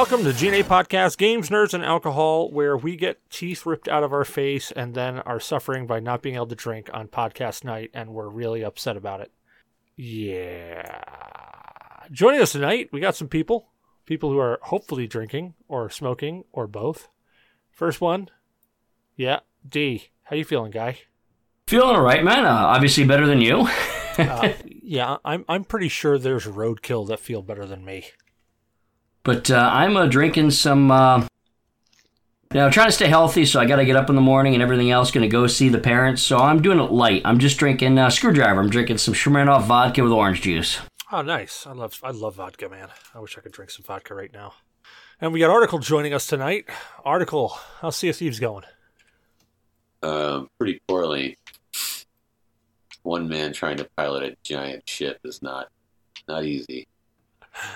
Welcome to GNA Podcast Games, Nerds, and Alcohol, where we get teeth ripped out of our face and then are suffering by not being able to drink on podcast night, and we're really upset about it. Yeah. Joining us tonight, we got some people. People who are hopefully drinking or smoking or both. First one, yeah, Dee. How you feeling, guy? Feeling all right, man. Uh, obviously better than you. Uh, yeah, I'm. I'm pretty sure there's roadkill that feel better than me. But uh, I'm uh, drinking some. Uh, you know, trying to stay healthy, so I got to get up in the morning and everything else. Going to go see the parents, so I'm doing it light. I'm just drinking uh, screwdriver. I'm drinking some Smirnoff vodka with orange juice. Oh, nice. I love. I love vodka, man. I wish I could drink some vodka right now. And we got Article joining us tonight. Article, how's Sea of Thieves going? Uh, pretty poorly. One man trying to pilot a giant ship is not not easy.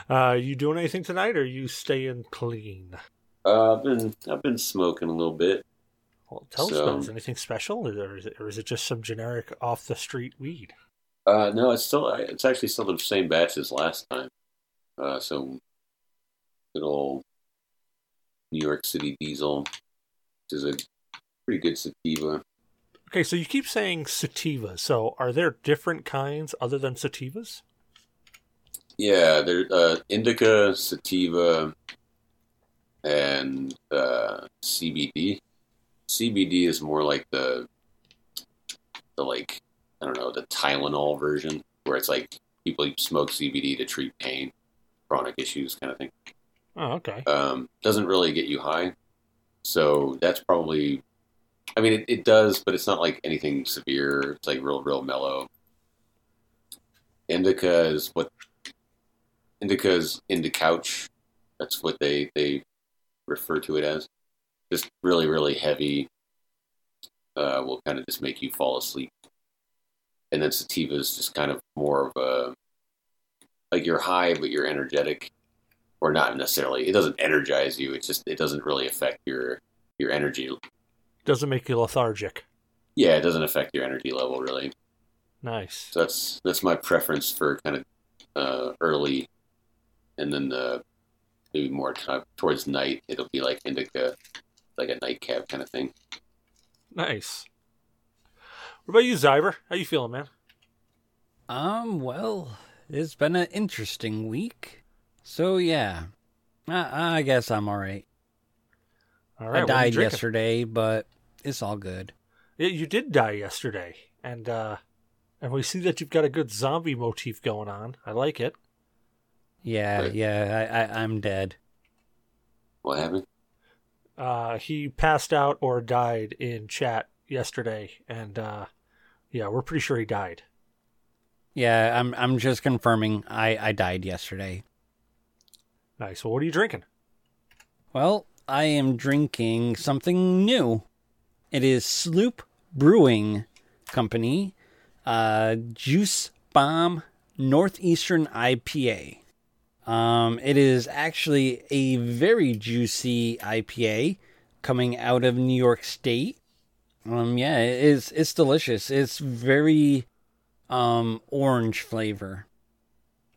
Uh, you doing anything tonight, or are you staying clean? Uh, I've been I've been smoking a little bit. Well, tell us about. Is anything special, or is it, or is it just some generic off the street weed? Uh, no, it's still it's actually still the same batch as last time. Uh, so good old New York City Diesel, which is a pretty good sativa. Okay, so you keep saying sativa. So are there different kinds other than sativas? Yeah, there uh, indica, sativa, and uh, CBD. CBD is more like the the like I don't know the Tylenol version, where it's like people smoke CBD to treat pain, chronic issues, kind of thing. Oh, okay. Um, doesn't really get you high, so that's probably. I mean, it, it does, but it's not like anything severe. It's like real, real mellow. Indica is what indica is couch. That's what they they refer to it as. Just really, really heavy. Uh, will kind of just make you fall asleep. And then sativa is just kind of more of a like you're high, but you're energetic, or not necessarily. It doesn't energize you. It's just it doesn't really affect your your energy. Doesn't make you lethargic. Yeah, it doesn't affect your energy level really. Nice. So that's that's my preference for kind of uh, early, and then the maybe more kind of towards night. It'll be like indica, like a nightcap kind of thing. Nice. What about you, Zyber? How you feeling, man? Um, well, it's been an interesting week. So, yeah. I, I guess I'm alright. All I right. what are you died yesterday, but it's all good. Yeah, you did die yesterday, and uh, and we see that you've got a good zombie motif going on. I like it. Yeah, Right. yeah, I, I, I'm dead. What happened? Uh, he passed out or died in chat yesterday, and uh, yeah, we're pretty sure he died. Yeah, I'm I'm just confirming I, I died yesterday. Nice. Well, what are you drinking? Well, I am drinking something new. It is Sloop Brewing Company, uh, Juice Bomb Northeastern IPA. Um, it is actually a very juicy IPA coming out of New York State. Um, yeah, it is. It's delicious. It's very um orange flavor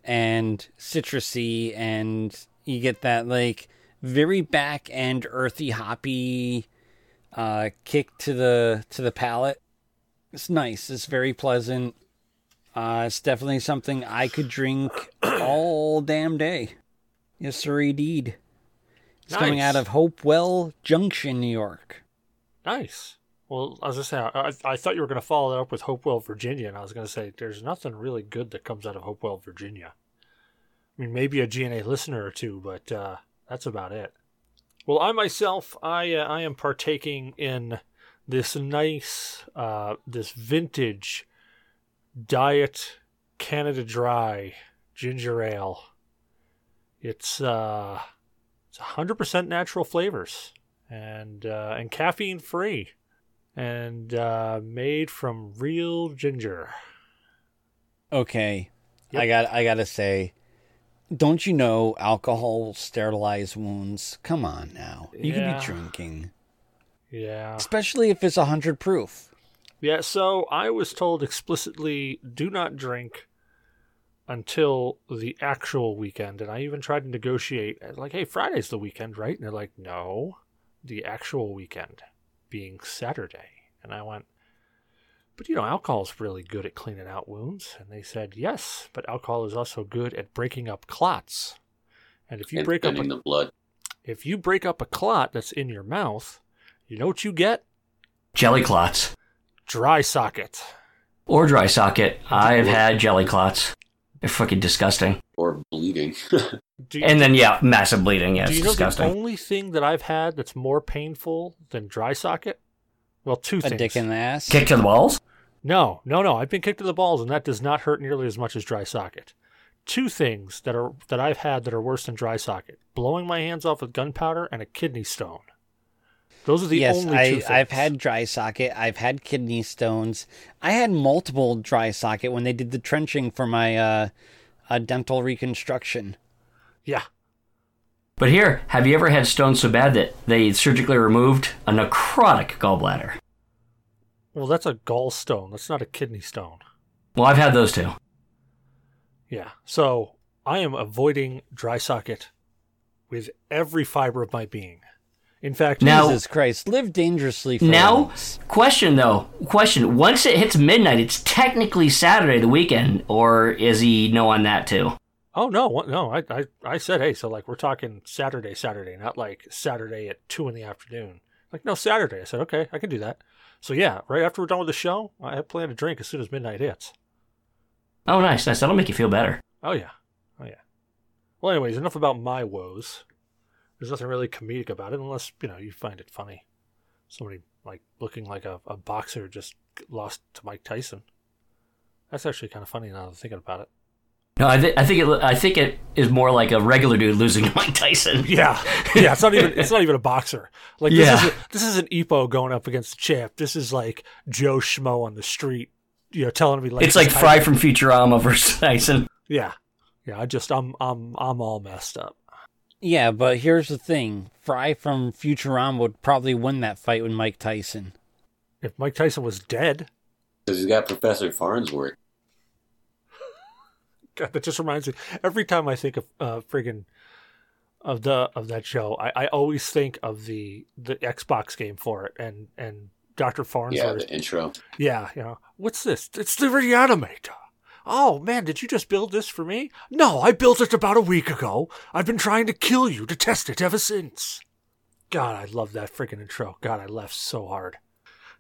and citrusy, and you get that like very back end earthy hoppy uh kick to the to the palate. It's nice. It's very pleasant. Uh it's definitely something I could drink all damn day. Yes, sir, indeed. It's coming out of Hopewell Junction, New York. Nice. Well, as I say, I, I thought you were going to follow that up with Hopewell, Virginia, and I was going to say there's nothing really good that comes out of Hopewell, Virginia. I mean, maybe a GNA listener or two, but uh, that's about it. Well, I myself, I uh, I am partaking in this nice, uh, this vintage diet Canada Dry ginger ale. It's uh, it's hundred percent natural flavors and uh, and caffeine free and uh, made from real ginger. Okay. Yep. I got I got to say don't you know alcohol will sterilize wounds? Come on now. You Yeah. could be drinking, Yeah. especially if it's a 100 proof. Yeah, so I was told explicitly do not drink until the actual weekend. And I even tried to negotiate, uh, like, hey, Friday's the weekend, right? And they're like, no, the actual weekend being Saturday. And I went, but you know, alcohol is really good at cleaning out wounds. And they said, yes, but alcohol is also good at breaking up clots. And if you and break up a, the blood. if you break up a clot that's in your mouth, you know what you get? Jelly clots. Dry socket. Or dry socket. I've had jelly clots. They're fucking disgusting. or bleeding. You, And then, yeah, massive bleeding. Yeah, do it's you know disgusting. the only thing that I've had that's more painful than dry socket? Well, two A things. dick in the ass. Kick to the balls? No, no, no. I've been kicked to the balls, and that does not hurt nearly as much as dry socket. Two things that are that I've had that are worse than dry socket: blowing my hands off with gunpowder and a kidney stone. Those are the yes, only two I, things. I've had dry socket. I've had kidney stones. I had multiple dry socket when they did the trenching for my uh, uh, dental reconstruction. yeah. But here, have you ever had stones so bad that they surgically removed a necrotic gallbladder? Well, that's a gallstone. That's not a kidney stone. Well, I've had those too. Yeah. So I am avoiding dry socket with every fiber of my being. In fact, Now- Jesus Christ, live dangerously for Now, question though, question. Once it hits midnight, it's technically Saturday, the weekend, or is he no on that too? Oh no, no! I, I I said, hey, so like we're talking Saturday, Saturday, not like Saturday at two in the afternoon. Like no Saturday. I said, okay, I can do that. So yeah, right after we're done with the show, I have planned to drink as soon as midnight hits. Oh, nice, nice. That'll make you feel better. Oh yeah, oh yeah. Well, anyways, enough about my woes. There's nothing really comedic about it, unless you know you find it funny. Somebody like looking like a, a boxer just lost to Mike Tyson. That's actually kind of funny now that I'm thinking about it. No, I, th- I think it. I think it is more like a regular dude losing to Mike Tyson. Yeah, yeah. It's not even. It's not even a boxer. Like this Yeah. is. This is an Epo going up against the champ. This is like Joe Schmo on the street. You know, telling me like It's like Fry from Futurama versus Tyson. Yeah, yeah. I just I'm I'm I'm all messed up. Yeah, but here's the thing: Fry from Futurama would probably win that fight with Mike Tyson. If Mike Tyson was dead, Because he's got Professor Farnsworth. God, that just reminds me. Every time I think of uh, friggin' of the of that show, I, I always think of the the Xbox game for it, and and Doctor Farnsworth. Yeah, the intro. Yeah, you know, what's this? It's the Reanimator. Oh man, did you just build this for me? No, I built it about a week ago. I've been trying to kill you to test it ever since. God, I love that freaking intro. God, I laughed so hard.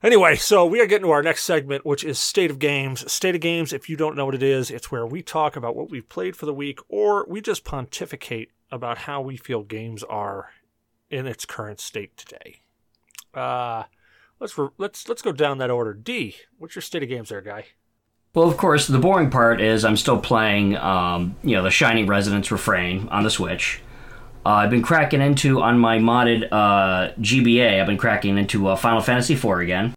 Anyway, so we are getting to our next segment, which is State of Games. State of Games, if you don't know what it is, it's where we talk about what we've played for the week, or we just pontificate about how we feel games are in its current state today. Uh, let's re- let's let's go down that order. Dee, what's your state of games there, guy? Well, of course, the boring part is I'm still playing, um, you know, the Shining Resonance Refrain on the Switch. Uh, I've been cracking into on my modded uh, GBA. I've been cracking into uh, Final Fantasy IV again.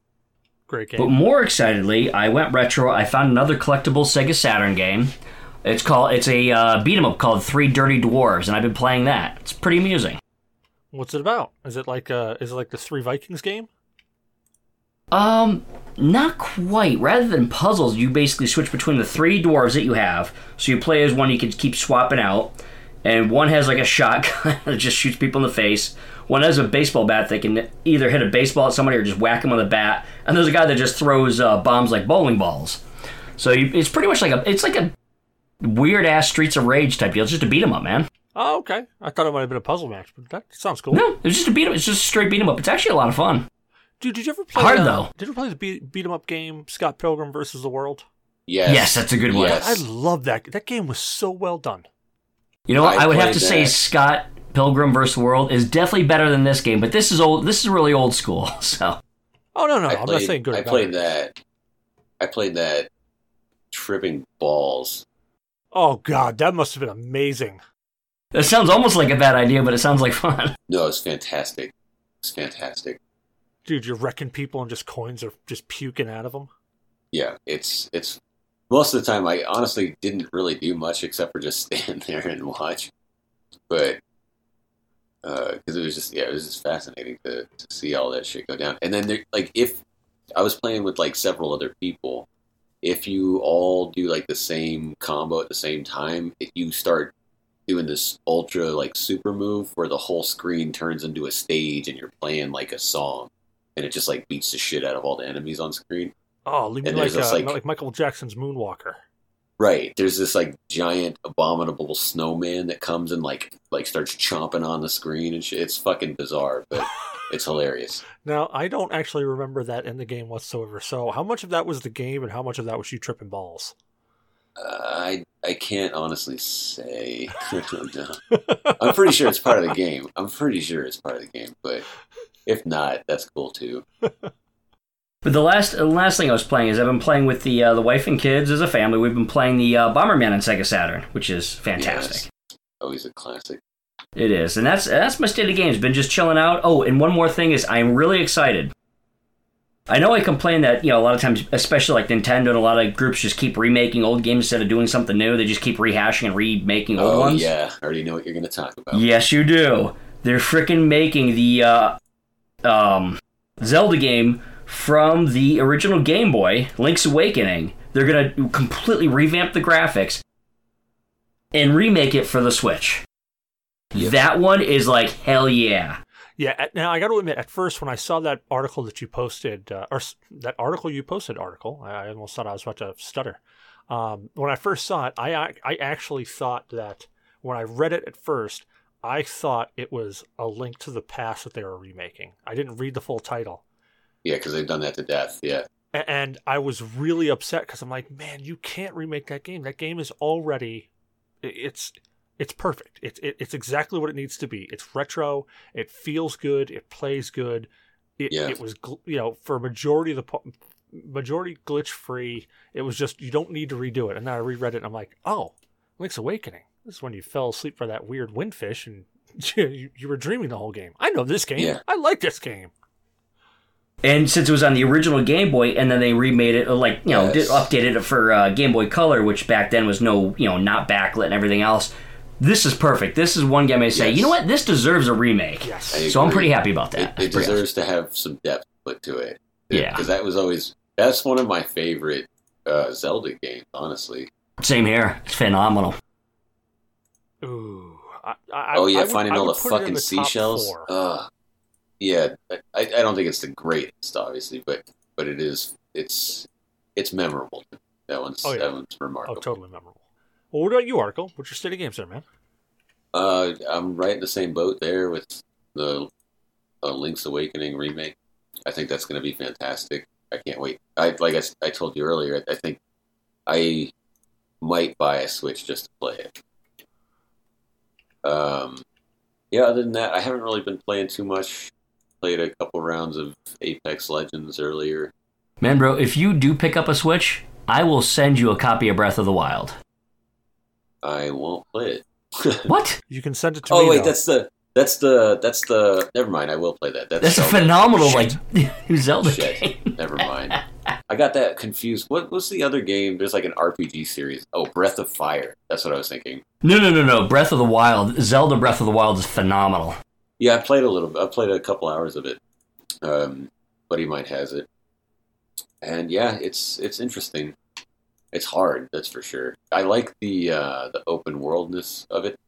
Great game. But more excitedly, I went retro. I found another collectible Sega Saturn game. It's called it's a uh, beat 'em up called Three Dirty Dwarves, and I've been playing that. It's pretty amusing. What's it about? Is it like uh is it like the Three Vikings game? Um, not quite. Rather than puzzles, you basically switch between the three dwarves that you have. So you play as one you can keep swapping out, and one has like a shotgun that just shoots people in the face. One has a baseball bat that can either hit a baseball at somebody or just whack them with a bat. And there's a guy that just throws uh, bombs like bowling balls. So you, it's pretty much like a it's like a weird ass Streets of Rage type deal. It's just a beat 'em up, man. Oh, okay. I thought it might have been a puzzle match, but that sounds cool. No, it's just a beat 'em. It's just a straight beat 'em up. It's actually a lot of fun. Dude, did you ever play Hard, uh, though. Did you ever play the beat, beat 'em up game Scott Pilgrim versus the World? Yes. Yes, that's a good one. Yes. I love that. That game was so well done. You know what? I I, would have played to say. Scott Pilgrim vs. World is definitely better than this game, but this is old. This is really old school. So Oh no, no, I I'm not saying good. I played that. I played that tripping balls. Oh god, that must have been amazing. that sounds almost like a bad idea, but it sounds like fun. No, it's fantastic. It's fantastic. Dude, you're wrecking people and just coins are just puking out of them. Yeah, it's it's most of the time I honestly didn't really do much except for just stand there and watch. But uh, because it was just yeah, it was just fascinating to, to see all that shit go down. And then there, like if I was playing with like several other people, if you all do like the same combo at the same time, you start doing this ultra like super move where the whole screen turns into a stage and you're playing like a song, and it just like beats the shit out of all the enemies on screen. Oh, leave me And like, this, uh, like- like Michael Jackson's Moonwalker. Right. There's this like giant abominable snowman that comes and like like starts chomping on the screen and shit. It's fucking bizarre, but it's hilarious. Now, I don't actually remember that in the game whatsoever. So, how much of that was the game, and how much of that was you tripping balls? Uh, I I can't honestly say. I don't know. I'm pretty sure it's part of the game. I'm pretty sure it's part of the game, but if not, that's cool too. But the last the last thing I was playing is I've been playing with the uh, the wife and kids as a family. We've been playing the uh, Bomberman on Sega Saturn, which is fantastic. Yes. Always a classic. It is, and that's that's my state of games. Been just chilling out. Oh, and one more thing is I'm really excited. I know I complain that you know a lot of times, especially like Nintendo and a lot of groups, just keep remaking old games instead of doing something new. They just keep rehashing and remaking old oh ones. yeah, I already know what you're going to talk about. Yes, you do. They're freaking making the uh, um, Zelda game from the original Game Boy, Link's Awakening. They're gonna completely revamp the graphics and remake it for the Switch. Yep. That one is like hell yeah. Yeah. at- Now, I got to admit, at first, when I saw that article that you posted, uh, or that article you posted, article, I I almost thought I was about to stutter. Um, when I first saw it, I I actually thought that when I read it at first, I thought it was a link to the past that they were remaking. I didn't read the full title. Yeah, because they've done that to death. Yeah. And I was really upset because I'm like, man, you can't remake that game. That game is already, it's it's perfect. It's it, it's exactly what it needs to be. It's retro. It feels good. It plays good. It, Yeah. it was you know for a majority of the majority glitch free. It was just you don't need to redo it. And then I reread it and I'm like, oh, Link's Awakening. This is when you fell asleep for that weird windfish and you, you were dreaming the whole game. I know this game. Yeah. I like this game. And since it was on the original Game Boy, and then they remade it, like you know, Yes. did, updated it for uh, Game Boy Color, which back then was no, you know, not backlit and everything else. This is perfect. This is one game I say, Yes. you know what, this deserves a remake. Yes. So I'm pretty happy about that. it That's pretty deserves to have some depth put to it. Yeah. Because that was always that's one of my favorite uh, Zelda games. Honestly. Same here. It's phenomenal. Ooh. I, I, oh yeah, I would- finding I all the put it in fucking the seashells. Uh, yeah, I, I don't think it's the greatest, obviously, but but it is. It's it's memorable. That one's Oh, yeah. that one's remarkable. Oh, totally memorable. Well, what about you, Article? What's your state of games there, man? Uh, I'm right in the same boat there with the uh, Link's Awakening remake. I think that's going to be fantastic. I can't wait. I like I, I told you earlier. I think I might buy a Switch just to play it. Um, yeah. Other than that, I haven't really been playing too much. Played a couple rounds of Apex Legends earlier. Man, bro, if you do pick up a Switch, I will send you a copy of Breath of the Wild. I won't play it. What? You can send it to oh me. Oh wait, though. that's the that's the that's the. Never mind. I will play that. That's, That's a phenomenal, Shit. like, Zelda Shit. game. Never mind. I got that confused. What was the other game? There's like an RPG series. Oh, Breath of Fire. That's what I was thinking. No, no, no, no. Breath of the Wild. Zelda Breath of the Wild is phenomenal. Yeah, I played a little. I played a couple hours of it. Um, buddy mine has it, and yeah, it's it's interesting. It's hard, that's for sure. I like the uh, the open worldness of it,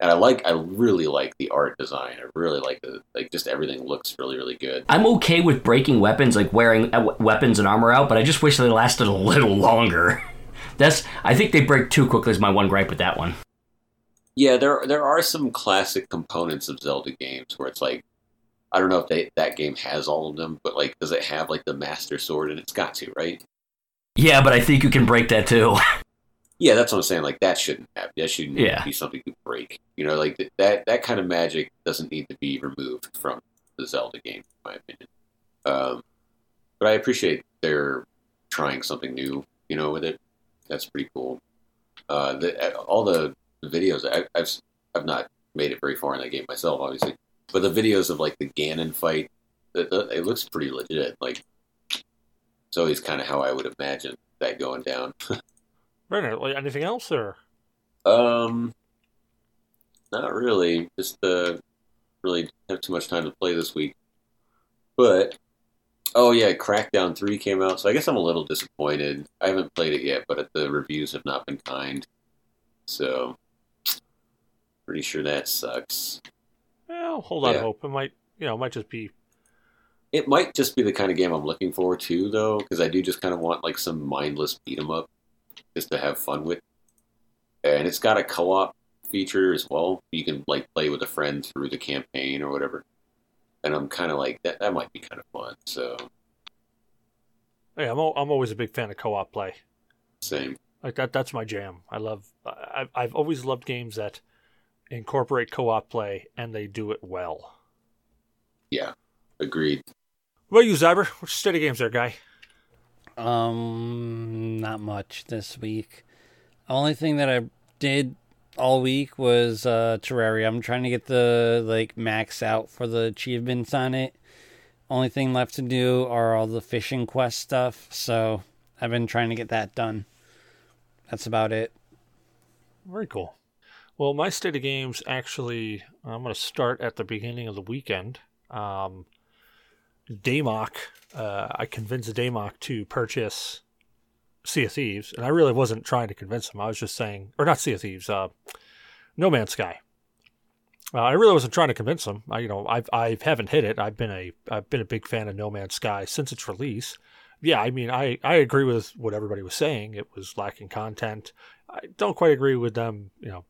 and I like I really like the art design. I really like the like just everything looks really really good. I'm okay with breaking weapons, like wearing uh, weapons and armor out, but I just wish they lasted a little longer. That's. I think they break too quickly. Is my one gripe with that one. Yeah, there there are some classic components of Zelda games where it's like I don't know if they, that game has all of them, but like does it have like the Master Sword? And it's got to, right? Yeah, but I think you can break that too. Yeah, that's what I'm saying. Like that shouldn't happen. That shouldn't Yeah. be something to break. You know, like th- that that kind of magic doesn't need to be removed from the Zelda game, in my opinion. Um, but I appreciate they're trying something new. You know, with it. That's pretty cool. Uh, the, all the videos I, I've s- I've not made it very far in that game myself, obviously, but the videos of like the Ganon fight, it, it looks pretty legit. Like it's always kind of how I would imagine that going down. Like, anything else there? Um, not really. Just uh, really have too much time to play this week. But Oh yeah, Crackdown Three came out, so I guess I'm a little disappointed. I haven't played it yet, but the reviews have not been kind. So, pretty sure that sucks. Well, hold on, Yeah. hope it might. You know, it might just be. It might just be the kind of game I'm looking for too, though, because I do just kind of want like some mindless beat 'em up, just to have fun with. And it's got a co-op feature as well. You can like play with a friend through the campaign or whatever. And I'm kind of like that. That might be kind of fun. So Yeah, I'm. I'm always a big fan of co-op play. same. Like that. That's my jam. I love. I, I've always loved games that incorporate co-op play and they do it well. Yeah, agreed. What about you, Zyber? What's your state games there, guy? Um, not much this week. Only thing that I did all week was uh Terraria. I'm trying to get the like max out for the achievements on it. Only thing left to do are all the fishing quest stuff, so I've been trying to get that done. That's about it. Very cool. Well, my state of games actually, I'm going to start at the beginning of the weekend. Um, Daymok, uh, I convinced Daymok to purchase Sea of Thieves, and I really wasn't trying to convince him. I was just saying, or not Sea of Thieves, uh, No Man's Sky. Uh, I really wasn't trying to convince him. I, you know, I've I haven't hit it. I've been a I've been a big fan of No Man's Sky since its release. Yeah, I mean, I I agree with what everybody was saying. It was lacking content. I don't quite agree with them, you know,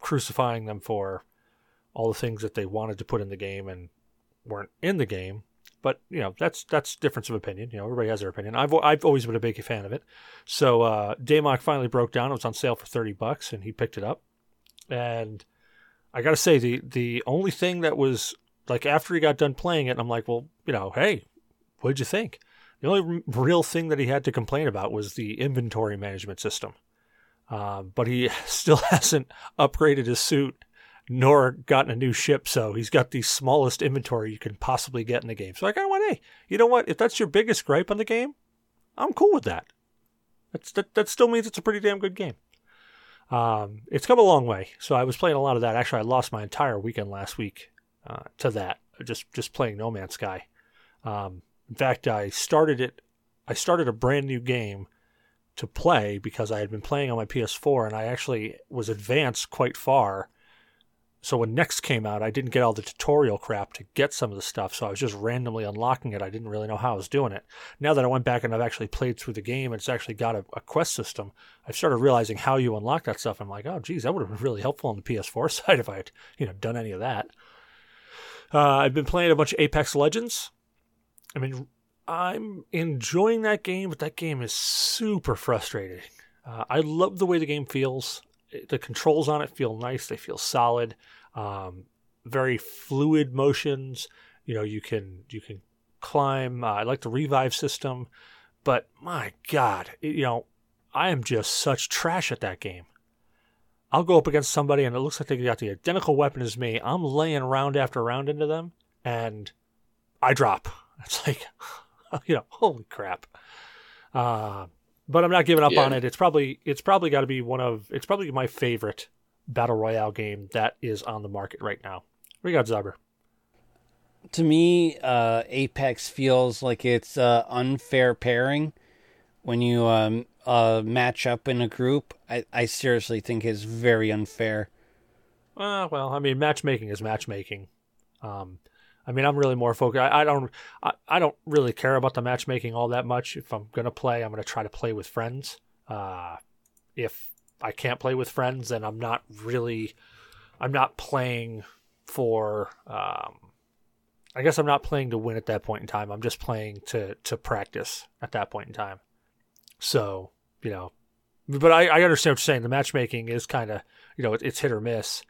crucifying them for all the things that they wanted to put in the game and weren't in the game. But you know, that's that's difference of opinion. You know, everybody has their opinion. I've I've always been a big fan of it. So uh, Daymok finally broke down. It was on sale for thirty bucks, and he picked it up. And I got to say, the the only thing that was like after he got done playing it, I'm like, well, you know, hey, what'd you think? The only real thing that he had to complain about was the inventory management system. Um, but he still hasn't upgraded his suit nor gotten a new ship, so he's got the smallest inventory you can possibly get in the game. So I kind of went, hey, you know what? If that's your biggest gripe on the game, I'm cool with that. That's, that that still means it's a pretty damn good game. Um, it's come a long way. So I was playing a lot of that. Actually, I lost my entire weekend last week uh, to that. Just just playing No Man's Sky. Um, in fact, I started it. I started a brand new game to play because I had been playing on my PS4 and I actually was advanced quite far. So when Next came out, I didn't get all the tutorial crap to get some of the stuff. So I was just randomly unlocking it. I didn't really know how I was doing it. Now that I went back and I've actually played through the game, it's actually got a, a quest system. I've started realizing how you unlock that stuff. I'm like, oh, geez, that would have been really helpful on the PS4 side if I had, you know, done any of that. Uh, I've been playing a bunch of Apex Legends. I mean, I'm enjoying that game, but that game is super frustrating. Uh, I love the way the game feels. The controls on it feel nice. They feel solid. Um, very fluid motions. You know, you can you can climb. Uh, I like the revive system, but my God, it- you know, I am just such trash at that game. I'll go up against somebody and it looks like they got the identical weapon as me. I'm laying round after round into them, and I drop. It's like, you know, holy crap. Uh, but I'm not giving up Yeah. on it. It's probably it's probably got to be one of it's probably my favorite battle royale game that is on the market right now. We got, Zyber? To me, uh, Apex feels like it's uh, unfair pairing when you um, uh, match up in a group. I, I seriously think is very unfair. Uh, well, I mean, matchmaking is matchmaking. Um, I mean, I'm really more focused. I, I don't, I, I don't really care about the matchmaking all that much. If I'm gonna play, I'm gonna try to play with friends. Uh, if I can't play with friends, then I'm not really, I'm not playing for. Um, I guess I'm not playing to win at that point in time. I'm just playing to to practice at that point in time. So you know, but I, I understand what you're saying. The matchmaking is kind of you know it, it's hit or miss.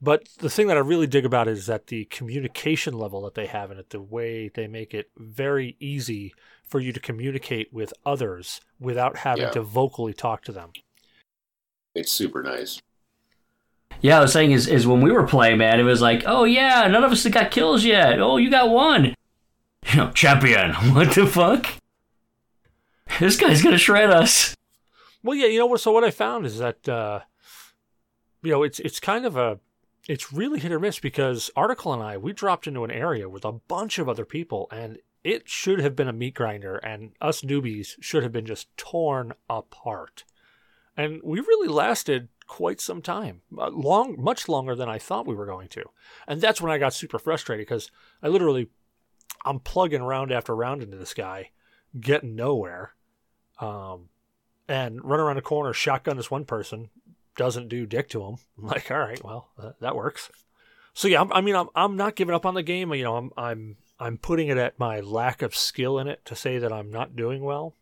But the thing that I really dig about it is that the communication level that they have in it, the way they make it very easy for you to communicate with others without having Yeah. to vocally talk to them. It's super nice. Yeah, I was saying is, is when we were playing, man, it was like, oh yeah, none of us have got kills yet. Oh, you got one. You know, champion. What the fuck? This guy's gonna shred us. Well, yeah, you know what? So what I found is that uh, you know it's it's kind of a it's really hit or miss because Article and I we dropped into an area with a bunch of other people, and it should have been a meat grinder, and us newbies should have been just torn apart. And we really lasted quite some time, uh, long, much longer than I thought we were going to. And that's when I got super frustrated because I literally, I'm plugging round after round into this guy, getting nowhere, um, and run around the corner, shotgun this one person, doesn't do dick to him. I'm like, all right, well, uh, that works. So yeah, I'm, I mean, I'm I'm not giving up on the game. You know, I'm I'm I'm putting it at my lack of skill in it to say that I'm not doing well.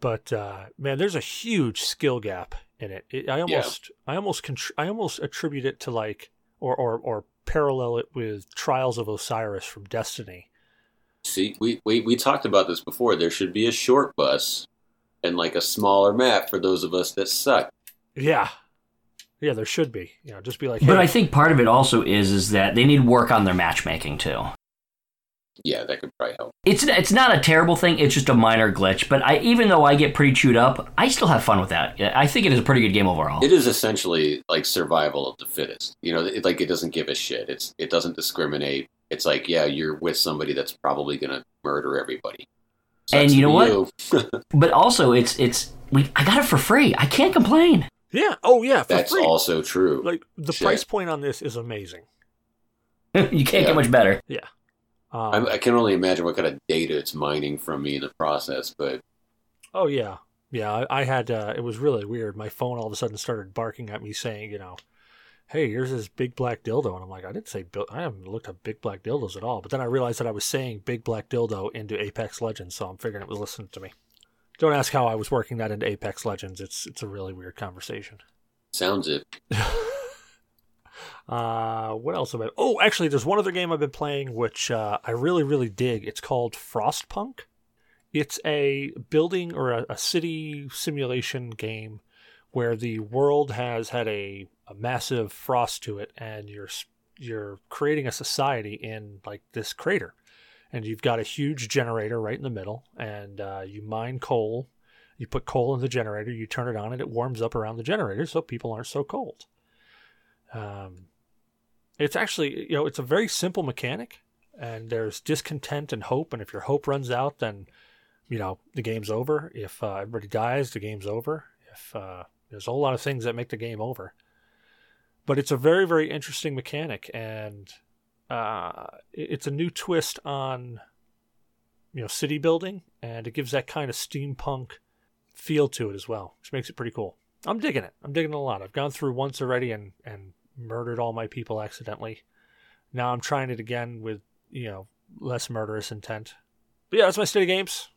But uh, man, there's a huge skill gap in it. it I almost I almost contr- I almost attribute it to like or or or parallel it with Trials of Osiris from Destiny. See, we, we we talked about this before. There should be a short bus and like a smaller map for those of us that suck. Yeah, yeah, there should be. You know, just be like. But I think part of it also is is that they need work on their matchmaking too. Yeah, that could probably help. It's it's not a terrible thing. It's just a minor glitch. But I even though I get pretty chewed up, I still have fun with that. I think it is a pretty good game overall. It is essentially like survival of the fittest. You know, it, like it doesn't give a shit. It's it doesn't discriminate. It's like, yeah, you're with somebody that's probably gonna murder everybody. And you know for what? But also, it's it's we I got it for free. I can't complain. Yeah, oh yeah, for That's free. also true. Like the Shit. price point on this is amazing. you can't Yeah. get much better. Yeah. Um, I, I can only imagine what kind of data it's mining from me in the process, but Oh yeah, yeah. I, I had. Uh, it was really weird. My phone all of a sudden started barking at me, saying, you know, "Hey, here's this big black dildo," and I'm like, I didn't say. bil- I haven't looked up big black dildos at all. But then I realized that I was saying big black dildo into Apex Legends, so I'm figuring it was listening to me. Don't ask how I was working that into Apex Legends. It's it's a really weird conversation. sounds it. Uh, what else have I? Oh, actually, there's one other game I've been playing which uh, I really, really dig. It's called Frostpunk. It's a building or a, a city simulation game where the world has had a, a massive frost to it, and you're you're creating a society in like this crater, and you've got a huge generator right in the middle, and uh, you mine coal. You put coal in the generator, you turn it on, and it warms up around the generator, so people aren't so cold. Um, it's actually you know it's a very simple mechanic and there's discontent and hope and if your hope runs out then you know the game's over if uh, everybody dies the game's over if uh, there's a whole lot of things that make the game over but it's a very very interesting mechanic and uh, it's a new twist on you know city building and it gives that kind of steampunk feel to it as well which makes it pretty cool i'm digging it i'm digging it a lot i've gone through once already and and murdered all my people accidentally. Now I'm trying it again with, you know, less murderous intent. But yeah, that's my state of games.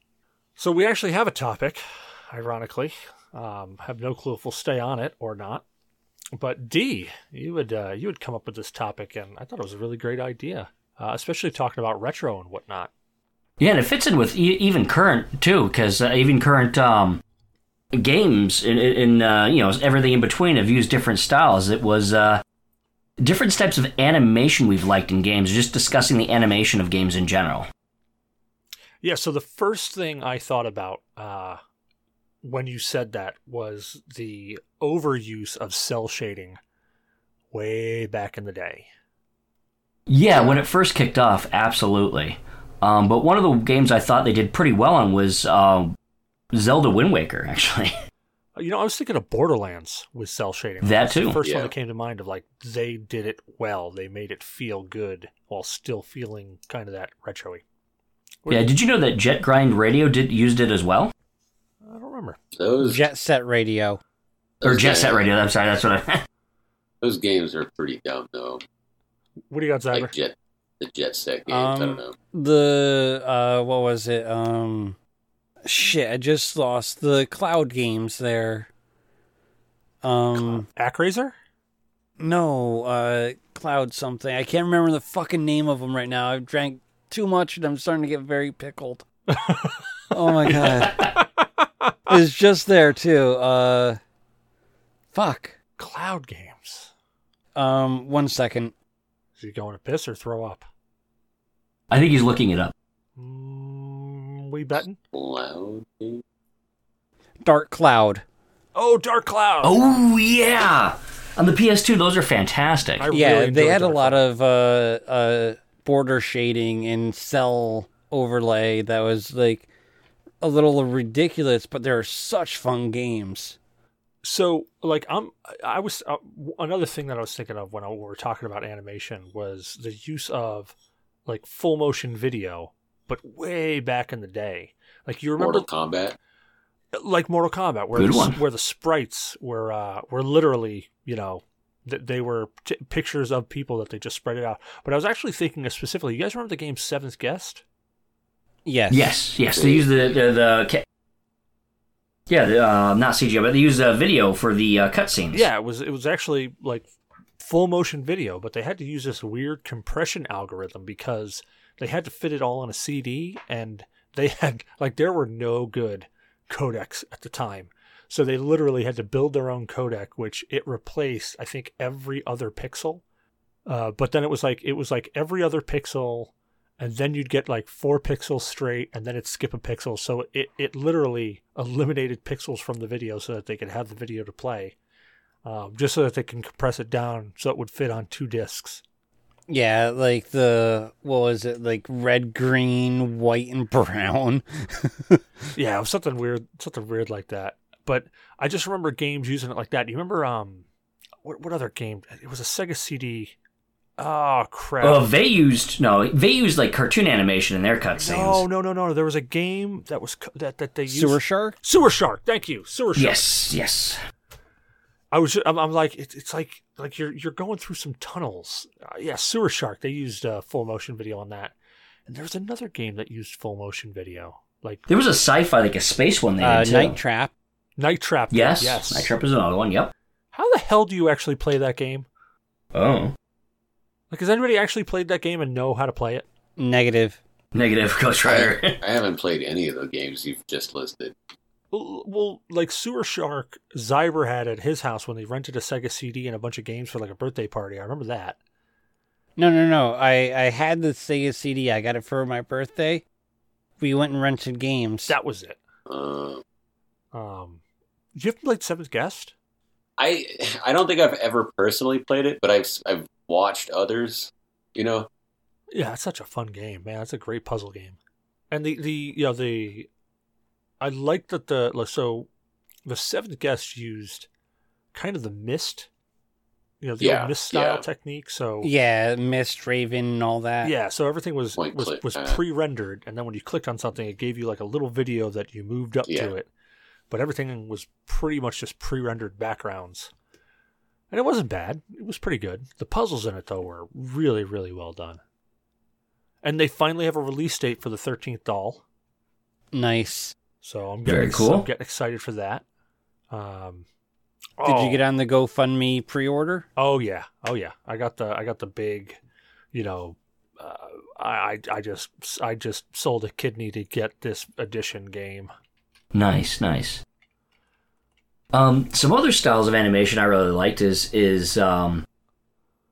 So we actually have a topic, ironically. Um, have no clue if we'll stay on it or not. But Dee, you would uh, you would come up with this topic, and I thought it was a really great idea, uh, especially talking about retro and whatnot. Yeah, and it fits in with e- even current too, because uh, even current um, games in, in uh, you know everything in between have used different styles. It was uh, different types of animation we've liked in games. Just discussing the animation of games in general. Yeah, so the first thing I thought about uh, when you said that was the overuse of cel shading way back in the day. Yeah, when it first kicked off, absolutely. Um, but one of the games I thought they did pretty well on was uh, Zelda Wind Waker, actually. You know, I was thinking of Borderlands with cel shading. That That's the too. first one that came to mind of like they did it well. They made it feel good while still feeling kind of that retro-y. yeah, did you know that Jet Grind Radio did used it as well? I don't remember. Those Jet Set Radio. Or Jet games- Set Radio? I'm sorry, that's what I. Those games are pretty dumb though. What do you got, Zyber? Like jet, the jet set games. I Um, don't know. The uh, what was it? Um, shit, I just lost the cloud games there. Um, ActRaiser? no, uh, cloud something. I can't remember the fucking name of them right now. I've drank too much and I'm starting to get very pickled. oh my god, it's just there too. Uh, fuck. Cloud games. Um, one second. Is he going to piss or throw up? I think he's looking it up. Mm, we betting? Cloud? Dark Cloud. Oh, Dark Cloud. Oh yeah, on the PS2, those are fantastic. I yeah, really they enjoyed had a lot Cloud. of uh, uh, border shading and cell overlay that was like a little ridiculous, but they're such fun games. So, like, I'm, I was uh, another thing that I was thinking of when I, we were talking about animation was the use of like full motion video, but way back in the day. Like, you remember, Mortal Kombat. like Mortal Kombat, where the, where the sprites were uh, were literally, you know, th- they were t- pictures of people that they just spread it out. But I was actually thinking of specifically. You guys remember the game Seventh Guest? Yes. Yes, yes. They use the the, the ca- yeah, the, uh, not CGI, but they use the video for the uh, cutscenes. Yeah, it was it was actually like full motion video, but they had to use this weird compression algorithm because they had to fit it all on a CD and they had like there were no good codecs at the time. So they literally had to build their own codec which it replaced I think every other pixel. Uh, but then it was like it was like every other pixel and then you'd get like four pixels straight and then it'd skip a pixel. So it, it literally eliminated pixels from the video so that they could have the video to play um, just so that they can compress it down so it would fit on two discs. Yeah, like the what was it? Like red, green, white, and brown. yeah it was something weird something weird like that. But i just remember games using it like that. Do you remember um what, what other game? It was a sega cd oh crap Oh, they used no, they used like cartoon animation in their cutscenes. Oh no no no no there was a game that was co- that, that they used Sewer shark. sewer shark thank you sewer shark Yes, yes. I was, I'm, I'm like, it's, it's like, like you're, you're going through some tunnels. Uh, yeah, Sewer Shark. They used uh, full motion video on that, and there's another game that used full motion video, like There was a sci-fi, like a space one they Uh, did too. Night Trap. Night Trap. yes, yes. Night Trap is another one. Yep. How the hell do you actually play that game? Oh, Like, has anybody actually played that game and know how to play it? Negative. negative Ghost Rider. I haven't played any of the games you've just listed. Well, well, like Sewer Shark, Zyber had at his house when they rented a Sega CD and a bunch of games for like a birthday party. I remember that. No, no, no. I I had the Sega CD. I got it for my birthday. We went and rented games. That was it. Uh, Um, you haven't played Seventh Guest? I I don't think I've ever personally played it, but I've I've watched others. You know, Yeah, it's such a fun game, man. It's a great puzzle game. And the the you know the I like that the so the seventh guest used kind of the Myst, you know, the Yeah, old Myst style yeah. technique. So yeah, Myst, Riven, and all that. yeah, so everything was Point was, click, was uh, pre-rendered, and then when you clicked on something, it gave you like a little video that you moved up Yeah. to it. But everything was pretty much just pre-rendered backgrounds, and it wasn't bad. It was pretty good. The puzzles in it though were really really well done. And they finally have a release date for the thirteenth doll, Nice. so I'm Very cool. I'm getting excited for that. Um, Did oh, you get on the GoFundMe pre-order? Oh yeah, oh yeah. I got the I got the big, you know, uh, I I I just I just sold a kidney to get this edition game. Nice, nice. Um, some other styles of animation I really liked is is um,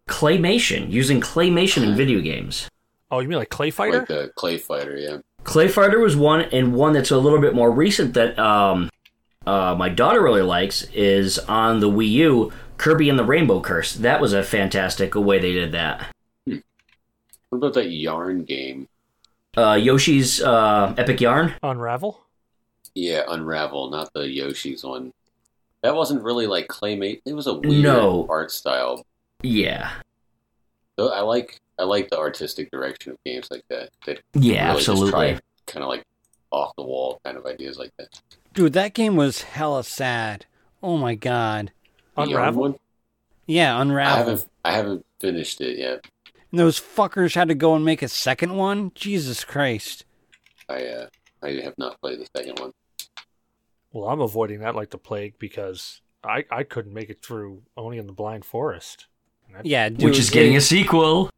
claymation, using claymation in video games. Oh, you mean like Clay Fighter? like the Clay Fighter. Yeah, Clay Fighter was one, and one that's a little bit more recent that um, uh, my daughter really likes is on the Wii U. Kirby and the Rainbow Curse. That was a fantastic way they did that. what about that Yarn game? Uh, Yoshi's uh, Epic Yarn. Unravel. Yeah, Unravel, not the Yoshi's one. That wasn't really like claymate. It was a weird No. art style. Yeah, Though I like I like the artistic direction of games like that. That yeah, really absolutely. kind of like off the wall kind of ideas like that. Dude, that game was hella sad. Oh my god. The Yarn Unravel. one? Yeah, I Unravel. haven't I haven't finished it yet. And those fuckers had to go and make a second one? Jesus Christ. I uh, I have not played the second one. Well, I'm avoiding that like the plague because I I couldn't make it through Ori and the Blind Forest. That- Yeah, dude. Which is getting it- a sequel.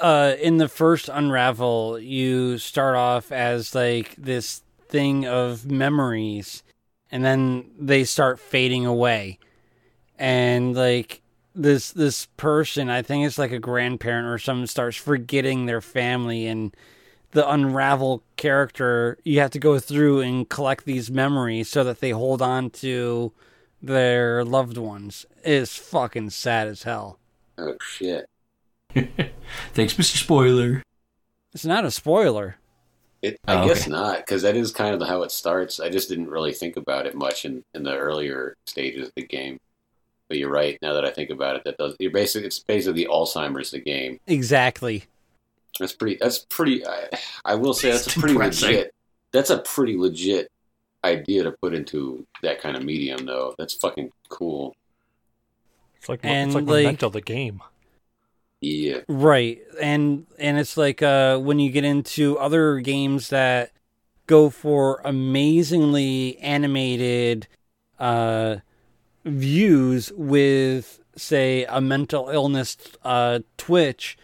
uh in the first unravel you start off as like this thing of memories and then they start fading away and like this this person i think it's like a grandparent or something starts forgetting their family and the unravel character you have to go through and collect these memories so that they hold on to their loved ones it's fucking sad as hell Oh shit! Thanks, Mr. Spoiler. it's not a spoiler It, I Oh, guess okay. not, because that is kind of how it starts. I just didn't really think about it much in, in the earlier stages of the game. But you're right. Now that I think about it, that does. You're basically it's basically Alzheimer's the game. Exactly. That's pretty. That's pretty. I, I will say that's It's a pretty depressing. legit. That's a pretty legit idea to put into that kind of medium, though. That's fucking cool. It's like And, it's like, like- Memento the game. Yeah. Right. And and it's like uh when you get into other games that go for amazingly animated uh views with say a mental illness uh twitch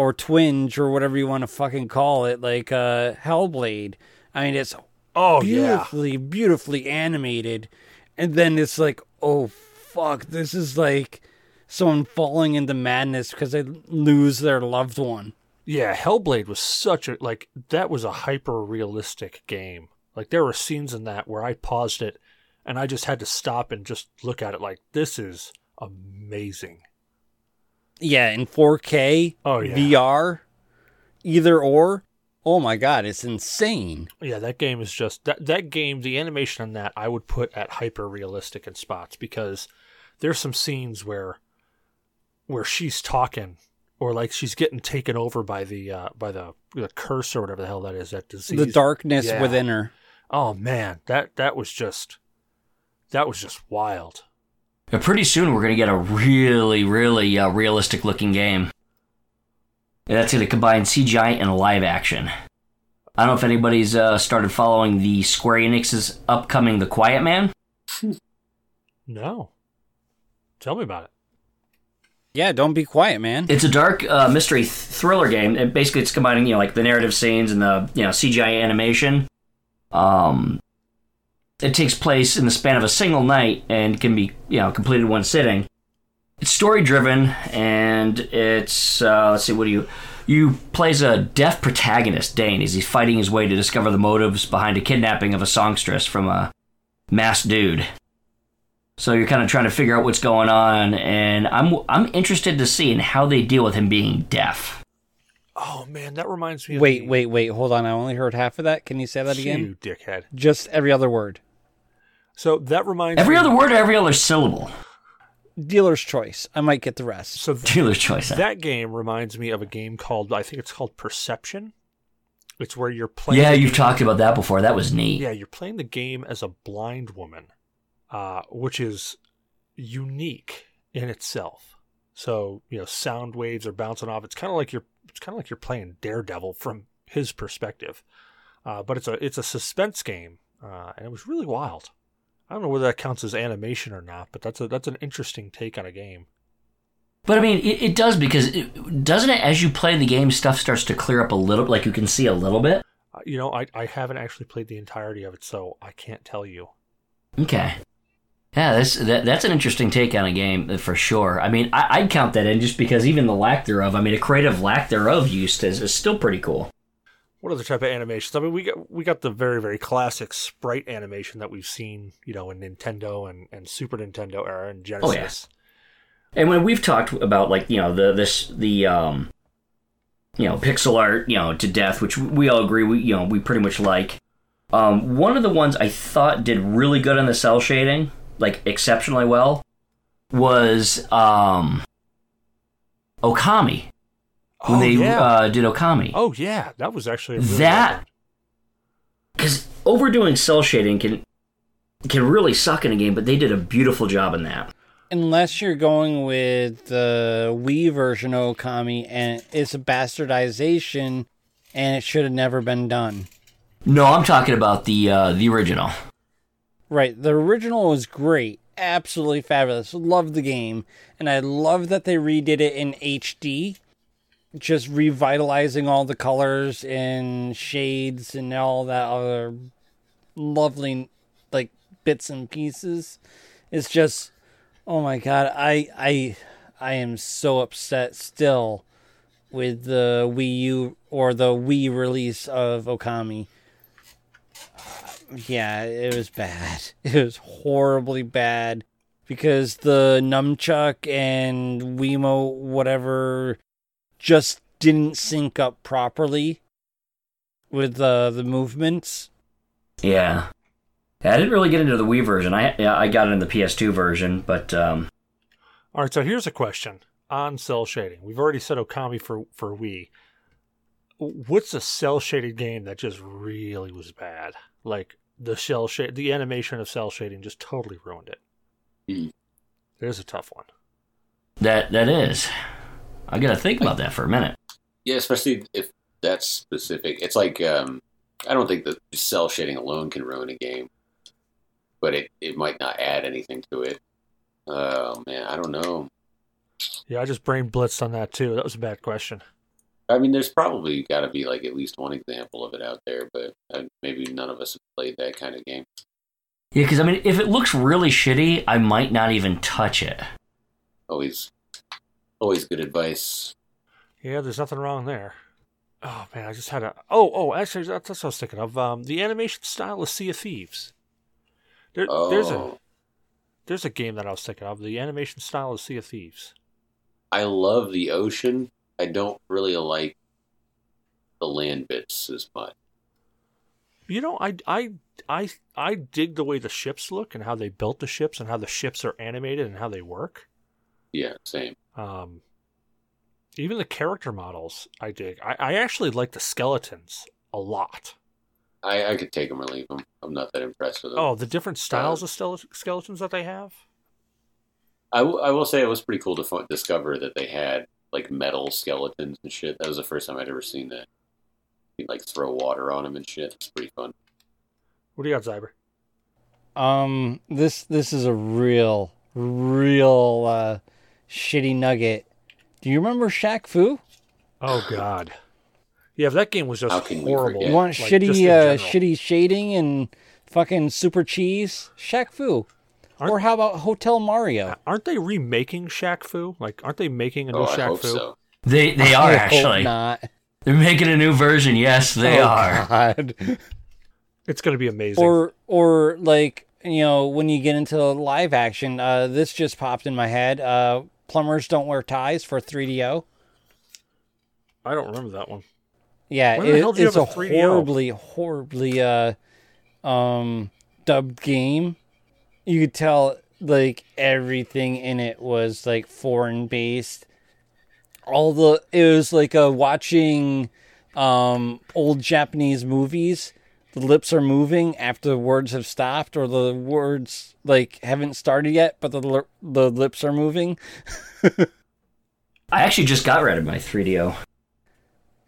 or twinge or whatever you want to fucking call it like uh Hellblade. I mean it's Oh yeah, beautifully beautifully animated and then it's like oh fuck this is like someone falling into madness because they lose their loved one yeah. Hellblade was such a like that was a hyper realistic game. Like there were scenes in that where I paused it and I just had to stop and just look at it like this is amazing. Yeah in 4k Oh yeah, vr either or oh my god it's insane yeah. That game is just that that game. The animation on that I would put at hyper realistic in spots because there's some scenes where where she's talking or like she's getting taken over by the uh by the the curse or whatever the hell that is that disease the darkness Yeah. within her oh man that that was just that was just wild But pretty soon we're going to get a really, really uh, realistic looking game. And that's going to combine CGI and live action. I don't know if anybody's uh, started following the Square Enix's upcoming The Quiet Man. no tell me about it yeah don't be quiet man It's a dark uh, mystery th- thriller game. And basically, it's combining you know like the narrative scenes and the you know CGI animation. Um, it takes place in the span of a single night and can be you know completed in one sitting. It's story driven and it's uh, let's see what do you you plays a deaf protagonist Dane as he's fighting his way to discover the motives behind a kidnapping of a songstress from a masked dude. So you're kind of trying to figure out what's going on, and I'm I'm interested to see in how they deal with him being deaf. oh man that reminds me of wait the- wait wait hold on i only heard half of that can you say that again you dickhead just every other word so that reminds Every me other word or every other syllable. dealer's choice i might get the rest so th- Dealer's choice. that game reminds me of a game called i think it's called perception it's where you're playing yeah, the you've game- talked about that before. That was neat. Yeah, you're playing the game as a blind woman, uh, which is unique in itself. So you know, sound waves are bouncing off. It's kind of like you're it's kind of like you're playing Daredevil from his perspective, uh, but it's a it's a suspense game, uh, and it was really wild. I don't know whether that counts as animation or not, but that's a that's an interesting take on a game. But I mean, it, it does because it, doesn't it? As you play the game, stuff starts to clear up a little. Like you can see a little bit. Uh, you know, I I haven't actually played the entirety of it, so I can't tell you. Okay. Yeah, that's that, that's an interesting take on a game uh, for sure. I mean, I, I'd count that in just because even the lack thereof. I mean, a creative lack thereof used is, is still pretty cool. What other type of animations? I mean, we got we got the very very classic sprite animation that we've seen, you know, in Nintendo and, and Super Nintendo era and Genesis. Oh, Genesis. And when we've talked about like you know the this the um you know pixel art you know to death, which we all agree we you know we pretty much like. Um, one of the ones I thought did really good on the cel shading, like exceptionally well, was um Okami when oh they yeah, uh, did Okami. oh yeah, that was actually a really That- because overdoing cel shading can can really suck in a game, but they did a beautiful job in that. Unless you're going with the Wii version of Okami and it's a bastardization and it should have never been done. No, I'm talking about the uh, the original. Right, the original was great. Absolutely fabulous. Loved the game. And I love that they redid it in HD. Just revitalizing all the colors and shades and all that other lovely like bits and pieces. It's just oh my god, I I I am so upset still with the Wii U or the Wii release of Okami. Yeah, it was bad. It was horribly bad because the nunchuck and Wiimote whatever just didn't sync up properly. with uh, the movements. Yeah. yeah. I didn't really get into the Wii version. I yeah, I got it in the PS2 version, but um, All right, so here's a question on cel shading. We've already said Okami for for Wii. What's a cel shaded game that just really was bad? Like the cel shade, the animation of cel shading just totally ruined it. Hmm. There's a tough one. that that is. I got to think about that for a minute. Yeah, especially if that's specific. It's like um, I don't think that cel shading alone can ruin a game, but it, it might not add anything to it. Oh man, I don't know. Yeah, I just brain blitzed on that too. That was a bad question. I mean, there's probably got to be like at least one example of it out there, but uh, maybe none of us have played that kind of game. Yeah, because I mean, if it looks really shitty, I might not even touch it. Always, always good advice. Yeah, there's nothing wrong there. Oh man, I just had a. Oh, oh, actually, that's what I was thinking of. Um, the animation style of Sea of Thieves. There, There's a Oh, there's a game that I was thinking of. The animation style of Sea of Thieves. I love the ocean. I don't really like the land bits as much. You know, I, I, I, I dig the way the ships look and how they built the ships and how the ships are animated and how they work. Yeah, same. Um, even the character models, I dig. I, I actually like the skeletons a lot. I, I could take them or leave them. I'm not that impressed with them. Oh, the different styles of skeletons that they have. I, w- I will say it was pretty cool to f- discover that they had like metal skeletons and shit. That was the first time I'd ever seen that. You'd like throw water on them and shit. It's pretty fun. What do you got, Zyber? Um, this this is a real, real uh, shitty nugget. Do you remember Shaq Fu? Oh God. Yeah, if that game was just How can horrible. You want like, shitty, uh, shitty shading and fucking super cheese? Shaq Fu. Aren't- or how about Hotel Mario? Aren't they remaking Shaq Fu? Like, aren't they making a new Oh, I Shaq hope Fu? so. They they are I hope actually. not. They're making a new version. Yes, they Oh, are. God. It's going to be amazing. Or or like you know when you get into live action, uh, this just popped in my head. Uh, plumbers don't wear ties for 3DO. I don't remember that one. Yeah, it- hell do you it's a a horribly, horribly uh, um, dubbed game. You could tell like everything in it was like foreign based. All the it was like uh, watching um, old Japanese movies. The lips are moving after the words have stopped, or the words like haven't started yet, but the li- the lips are moving. I actually just got rid of my 3DO.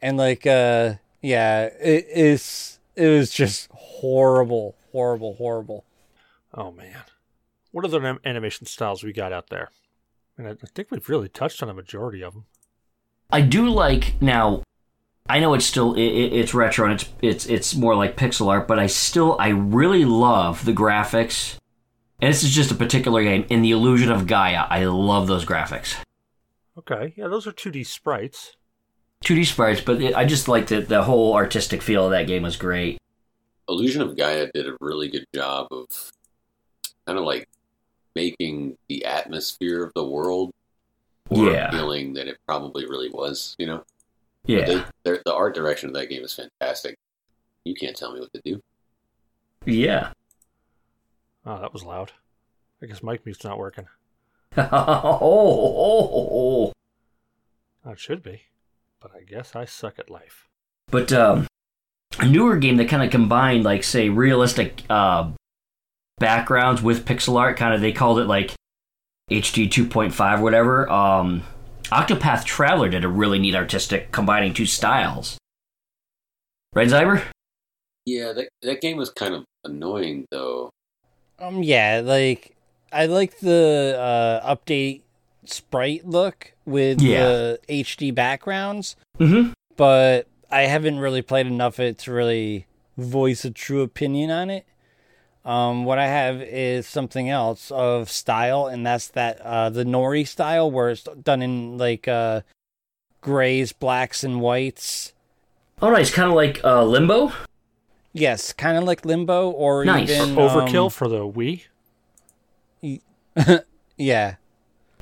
and like uh yeah it is it was just horrible horrible horrible Oh man, what other anim- animation styles we got out there? And I, I think we've really touched on a majority of them. I do like now. I know it's still it, it- it's retro and it's it's it's more like pixel art, but I still I really love the graphics. And this is just a particular game in the Illusion of Gaia. I love those graphics. Okay, yeah, those are 2D sprites. 2D sprites, but it, I just like the the whole artistic feel of that game was great. Illusion of Gaia did a really good job of kind of like making the atmosphere of the world more Yeah. appealing than it probably really was. You know, But Yeah, they, their- the art direction of that game is fantastic. You can't tell me what to do. yeah. Oh, that was loud. I guess mic mute's not working. oh, oh, oh. Oh, it should be, but I guess I suck at life. But um, a newer game that kind of combined, like, say, realistic uh, backgrounds with pixel art. Kind of, they called it like HD 2.5 or whatever. Um, Octopath Traveler did a really neat artistic combining two styles. Right, Zyber? Yeah, that that game was kind of annoying though. um yeah like i like the uh update sprite look with Yeah. the hd backgrounds Mm-hmm. but i haven't really played enough of it to really voice a true opinion on it um what i have is something else of style and that's that uh the nori style where it's done in like uh grays blacks and whites Oh, nice. Kind of like uh, Limbo. Yes, kind of like Limbo or Nice. even Overkill um, for the Wii. yeah,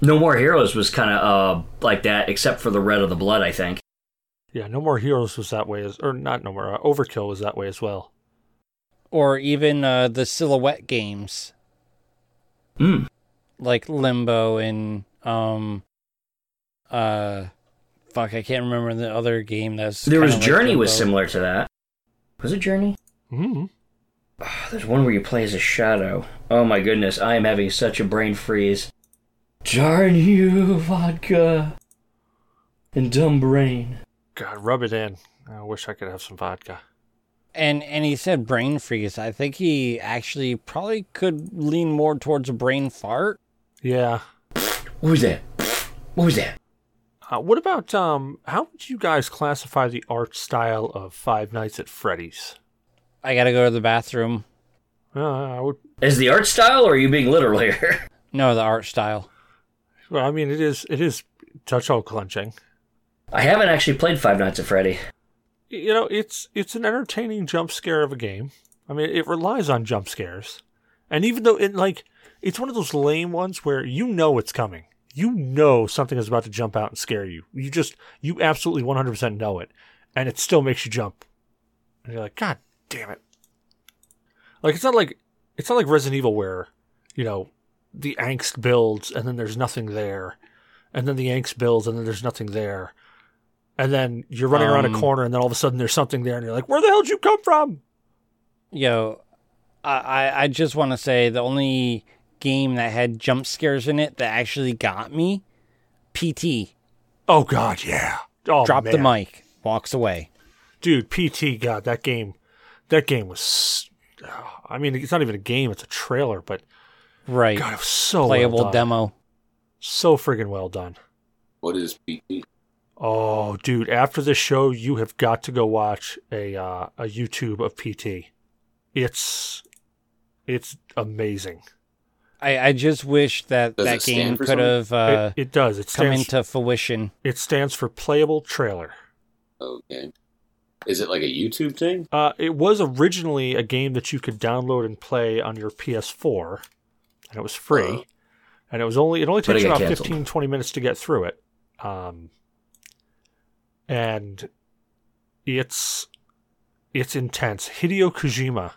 No More Heroes was kind of uh, like that, except for the red of the blood, I think. Yeah, No More Heroes was that way as or not No More uh, Overkill was that way as well. Or even uh, the silhouette games Mm. like Limbo and um uh fuck I can't remember the other game that's There was kinda like Journey was similar to that. Was it Journey? hmm There's one where you play as a shadow. Oh my goodness, I am having such a brain freeze. Darn you, vodka. And dumb brain. God, rub it in. I wish I could have some vodka. And and he said brain freeze. I think he actually probably could lean more towards a brain fart. Yeah. What was that? What was that? Uh, what about um? How would you guys classify the art style of Five Nights at Freddy's? I gotta go to the bathroom. Uh, I would. Is the art style or are you being literal here? No, the art style. Well, I mean, it is. It is touch hole clenching. I haven't actually played Five Nights at Freddy. You know, it's it's an entertaining jump scare of a game. I mean, it relies on jump scares, and even though it like it's one of those lame ones where you know it's coming. You know something is about to jump out and scare you. You just you absolutely 100% know it, and it still makes you jump. And you're like, God damn it! Like it's not like it's not like Resident Evil where, you know, the angst builds and then there's nothing there, and then the angst builds and then there's nothing there, and then you're running around a Um, corner and then all of a sudden there's something there and you're like, where the hell did you come from? Yo, I I, I just want to say the only game that had jump scares in it that actually got me, PT. Oh God, yeah. Oh, Drop the mic, walks away. dude. PT, God, that game, that game was. I mean, it's not even a game; it's a trailer, but Right. God, it was so Playable well done. demo. so friggin' well done. What is PT? Oh, dude! After this show, you have got to go watch a uh, a YouTube of PT. It's it's amazing. I, I just wish that Does that game for could have uh, it, it does. It come stands. into fruition. it stands for playable trailer. Okay. Is it like a YouTube thing? Uh, it was originally a game that you could download and play on your PS4, and it was free. Uh-huh. And it was only it only takes about canceled. 15, 20 minutes to get through it. Um, and it's it's intense. Hideo Kojima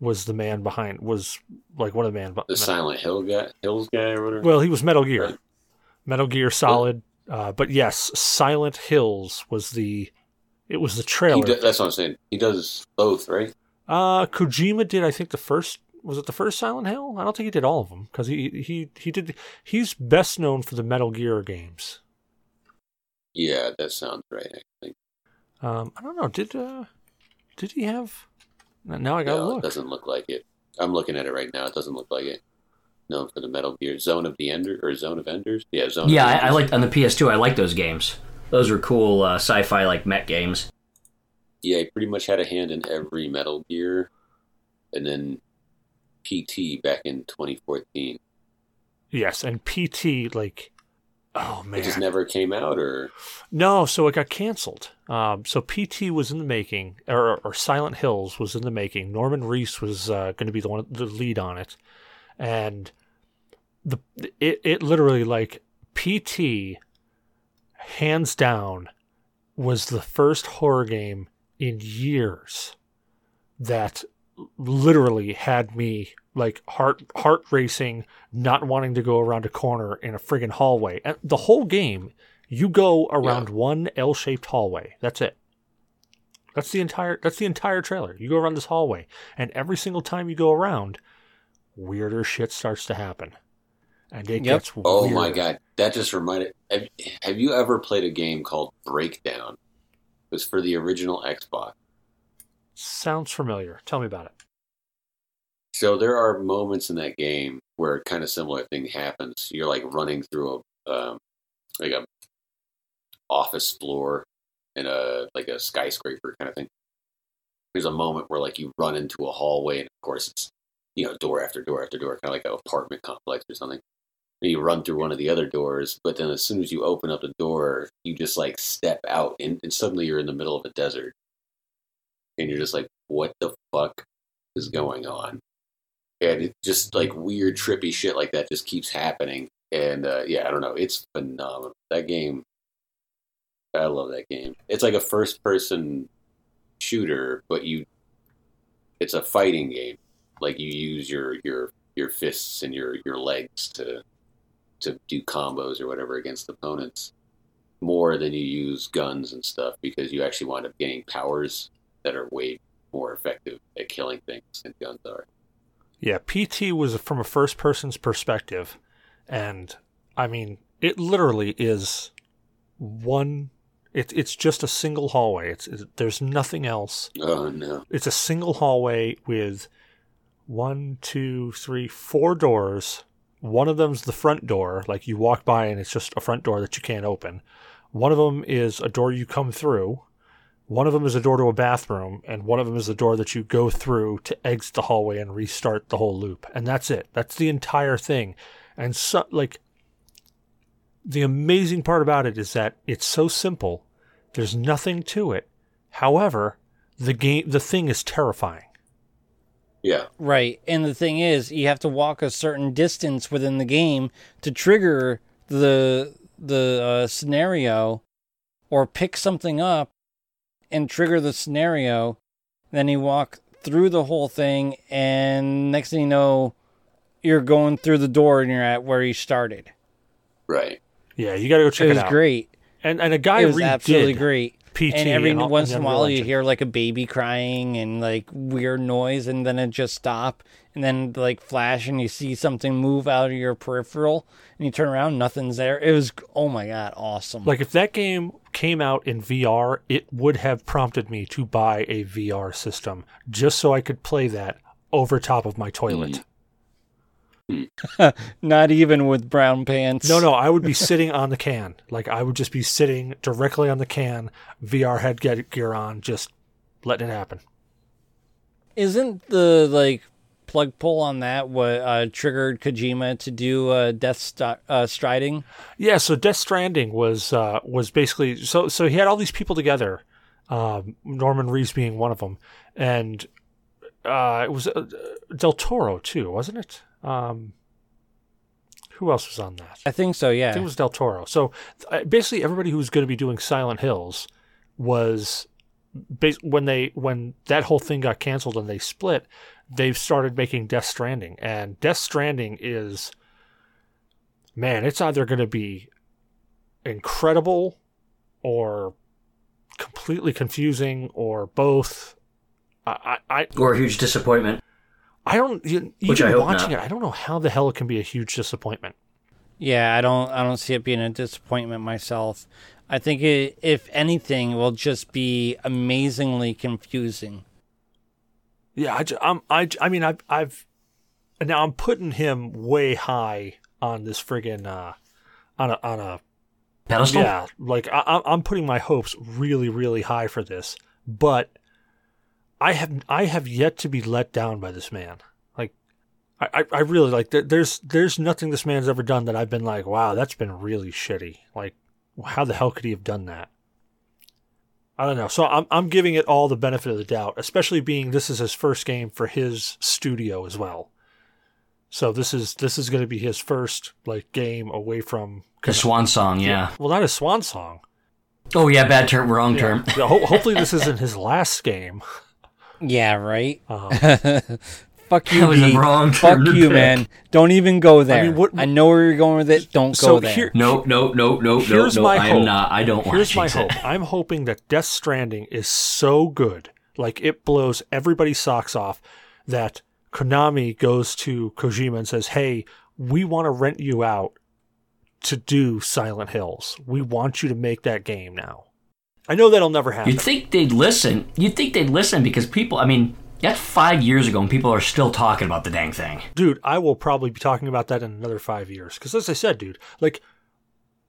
was the man behind was like one of the man. The Silent Hill guy, Hills guy, or whatever. well, he was Metal Gear, Right. Metal Gear Solid. Uh, but yes, Silent Hills was the it was the He trailer. do, that's what I'm saying. He does both, right? Uh, Kojima did I think the first was it the first Silent Hill? I don't think he did all of them because he he he did. He's best known for the Metal Gear games. Yeah, that sounds right. I think. Um, I don't know. Did uh, did he have? Now I gotta No, it look. doesn't look like it. I'm looking at it right now. It doesn't look like it. Known for the Metal Gear Zone of the Ender or Zone of Enders. Yeah, Zone. Yeah, of I, I Enders. liked on the PS2. I like those games. Those were cool uh, sci-fi like mech games. Yeah, he pretty much had a hand in every Metal Gear, and then PT back in 2014. Yes, and PT like, oh man, It just never came out, or No, so it got canceled. Um, so PT was in the making, or, or Silent Hills was in the making. Norman Reedus was uh, going to be the one, the lead on it, and the it it literally like PT, hands down, was the first horror game in years that literally had me like heart heart racing, not wanting to go around a corner in a friggin' hallway. And the whole game you go around one L-shaped hallway. That's it. That's the entire that's the entire trailer. You go around this hallway and every single time you go around, weirder shit starts to happen. And it Yep. gets oh my god, that just reminded. Have, have you ever played a game called Breakdown? It was for the original Xbox. Sounds familiar. Tell me about it. So there are moments in that game where a kind of similar thing happens. You're like running through a um, like a office floor in a like a skyscraper kind of thing. There's a moment where like you run into a hallway, and of course it's you know door after door after door, kind of like an apartment complex or something. And you run through one of the other doors, but then as soon as you open up the door, you just like step out, and, and suddenly you're in the middle of a desert, and you're just like, what the fuck is going on? And it just like weird trippy shit like that just keeps happening and uh, yeah i don't know it's phenomenal that game I love that game. It's like a first person shooter, but you it's a fighting game. Like you use your your your fists and your your legs to to do combos or whatever against opponents more than you use guns and stuff because you actually wind up getting powers that are way more effective at killing things than guns are. Yeah, PT was from a first person's perspective, and I mean, it literally is one. It, it's just a single hallway. It's, it's there's nothing else. Oh no. It's a single hallway with one, two, three, four doors. One of them's the front door, like you walk by and it's just a front door that you can't open. One of them is a door you come through. One of them is a door to a bathroom, and one of them is the door that you go through to exit the hallway and restart the whole loop. And that's it. That's the entire thing. And so, like, the amazing part about it is that it's so simple. There's nothing to it. However, the game, the thing is terrifying. Yeah. Right. And the thing is, you have to walk a certain distance within the game to trigger the the uh, scenario or pick something up and trigger the scenario. Then you walk through the whole thing and next thing you know you're going through the door and you're at where you started. Right. Yeah, you got to go check it it, was great. And and a guy it was absolutely great. PT and every all- once in a while you hear like a baby crying and like weird noise and then it just stop and then like flash and you see something move out of your peripheral and you turn around nothing's there it was oh my god awesome Like if that game came out in VR, it would have prompted me to buy a VR system just so I could play that over top of my toilet. not even with brown pants No, no, I would be sitting on the can. Like I would just be sitting directly on the can, VR headgear on, just letting it happen. isn't the like plug pull on that what uh, triggered Kojima to do uh, Death St- uh, Striding Yeah, so Death Stranding was uh, was basically so so he had all these people together, um, Norman Reedus being one of them, and uh, it was uh, Del Toro too, wasn't it? Um, who else was on that? I think so yeah I think it was Del Toro. So basically, everybody who was going to be doing Silent Hills was when they when that whole thing got canceled and they split. They've started making Death Stranding, and Death Stranding is man, it's either going to be incredible or completely confusing or both. I I I, Or a huge disappointment. I don't you- Which even I hope watching not. it. I don't know how the hell it can be a huge disappointment. Yeah, I don't I don't see it being a disappointment myself. I think it, if anything, it will just be amazingly confusing. Yeah, I, I'm, I, I mean, I've, I've, now I'm putting him way high on this friggin', uh, on a, on a, Pedestal? yeah, like I, I'm- I'm putting my hopes really, really high for this, but I have, I have yet to be let down by this man. Like, I, I, I really like. There's, there's nothing this man's ever done that I've been like, wow, that's been really shitty. Like, how the hell could he have done that? I don't know. So I'm I'm giving it all the benefit of the doubt, especially being this is his first game for his studio as well. So this is this is going to be his first like game away from The swan song, yeah. well, not a swan song. Oh, yeah, bad term, wrong term. Yeah, ho- hopefully this isn't his last game. Yeah, right. Um, Fuck you, That was the B. wrong Fuck you, pick. man. Don't even go there. I, mean, what- know where you're going with it. Don't So go there. here- No, no, no, no, no, Here's no. my I hope. am not. I don't Here's to my jinx it. hope. I'm hoping that Death Stranding is so good, like it blows everybody's socks off, that Konami goes to Kojima and says, "Hey, we want to rent you out to do Silent Hills. We want you to make that game now." I know that'll never happen. You'd think they'd listen. You'd think they'd listen because people, I mean, that's five years ago and people are still talking about the dang thing. dude, I will probably be talking about that in another five years. Because as I said, dude, like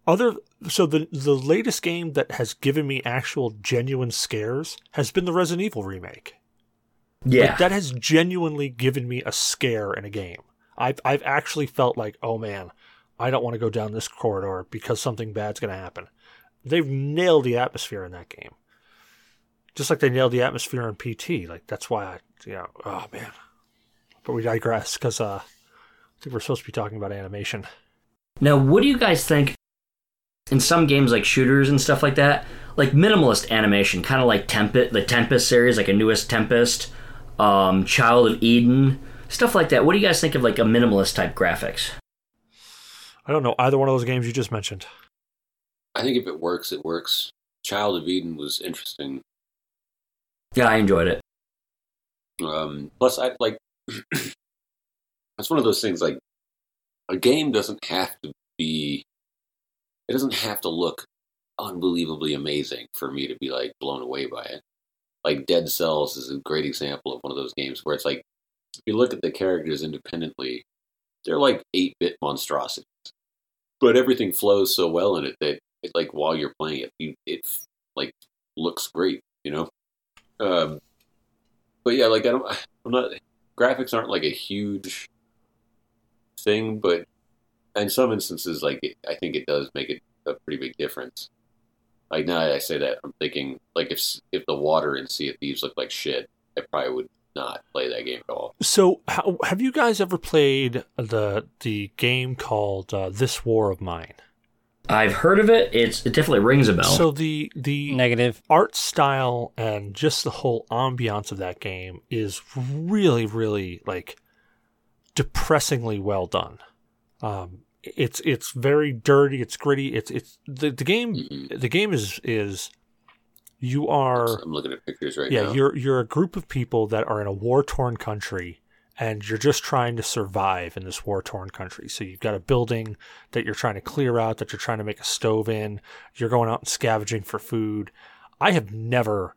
other, so the the latest game that has given me actual genuine scares has been the Resident Evil remake. Yeah. Like, that has genuinely given me a scare in a game. I've I've actually felt like, oh man, I don't want to go down this corridor because something bad's going to happen. They've nailed the atmosphere in that game, just like they nailed the atmosphere in PT. Like that's why I, you know, oh man. But we digress because uh, I think we're supposed to be talking about animation. now, what do you guys think in some games like shooters and stuff like that, like minimalist animation, kind of like Tempest, the Tempest series, like a newest Tempest, um, Child of Eden, stuff like that. What do you guys think of like a minimalist type graphics? I don't know either one of those games you just mentioned. I think if it works, it works. Child of Eden was interesting. Yeah, I enjoyed it. Um, plus, I like. it's one of those things like a game doesn't have to be. It doesn't have to look unbelievably amazing for me to be like blown away by it. Like Dead Cells is a great example of one of those games where it's like if you look at the characters independently, they're like eight bit monstrosities, but everything flows so well in it that it, like while you're playing it, you, it like looks great, you know. Um, but yeah, like I don't, I'm not. Graphics aren't like a huge thing, but in some instances, like it, I think it does make it a pretty big difference. Like now I say that, I'm thinking like if if the water in Sea of Thieves looked like shit, I probably would not play that game at all. So, how, have you guys ever played the the game called uh, This War of Mine? I've heard of it. It's it definitely rings a bell. So the the Negative. art style and just the whole ambiance of that game is really really like depressingly well done. Um, it's it's very dirty. It's gritty. It's it's the the game. Mhm. The game is is you are I'm looking at pictures right yeah now. Yeah, you're you're a group of people that are in a war torn country and you're just trying to survive in this war torn country. So you've got a building that you're trying to clear out that you're trying to make a stove in. You're going out and scavenging for food. I have never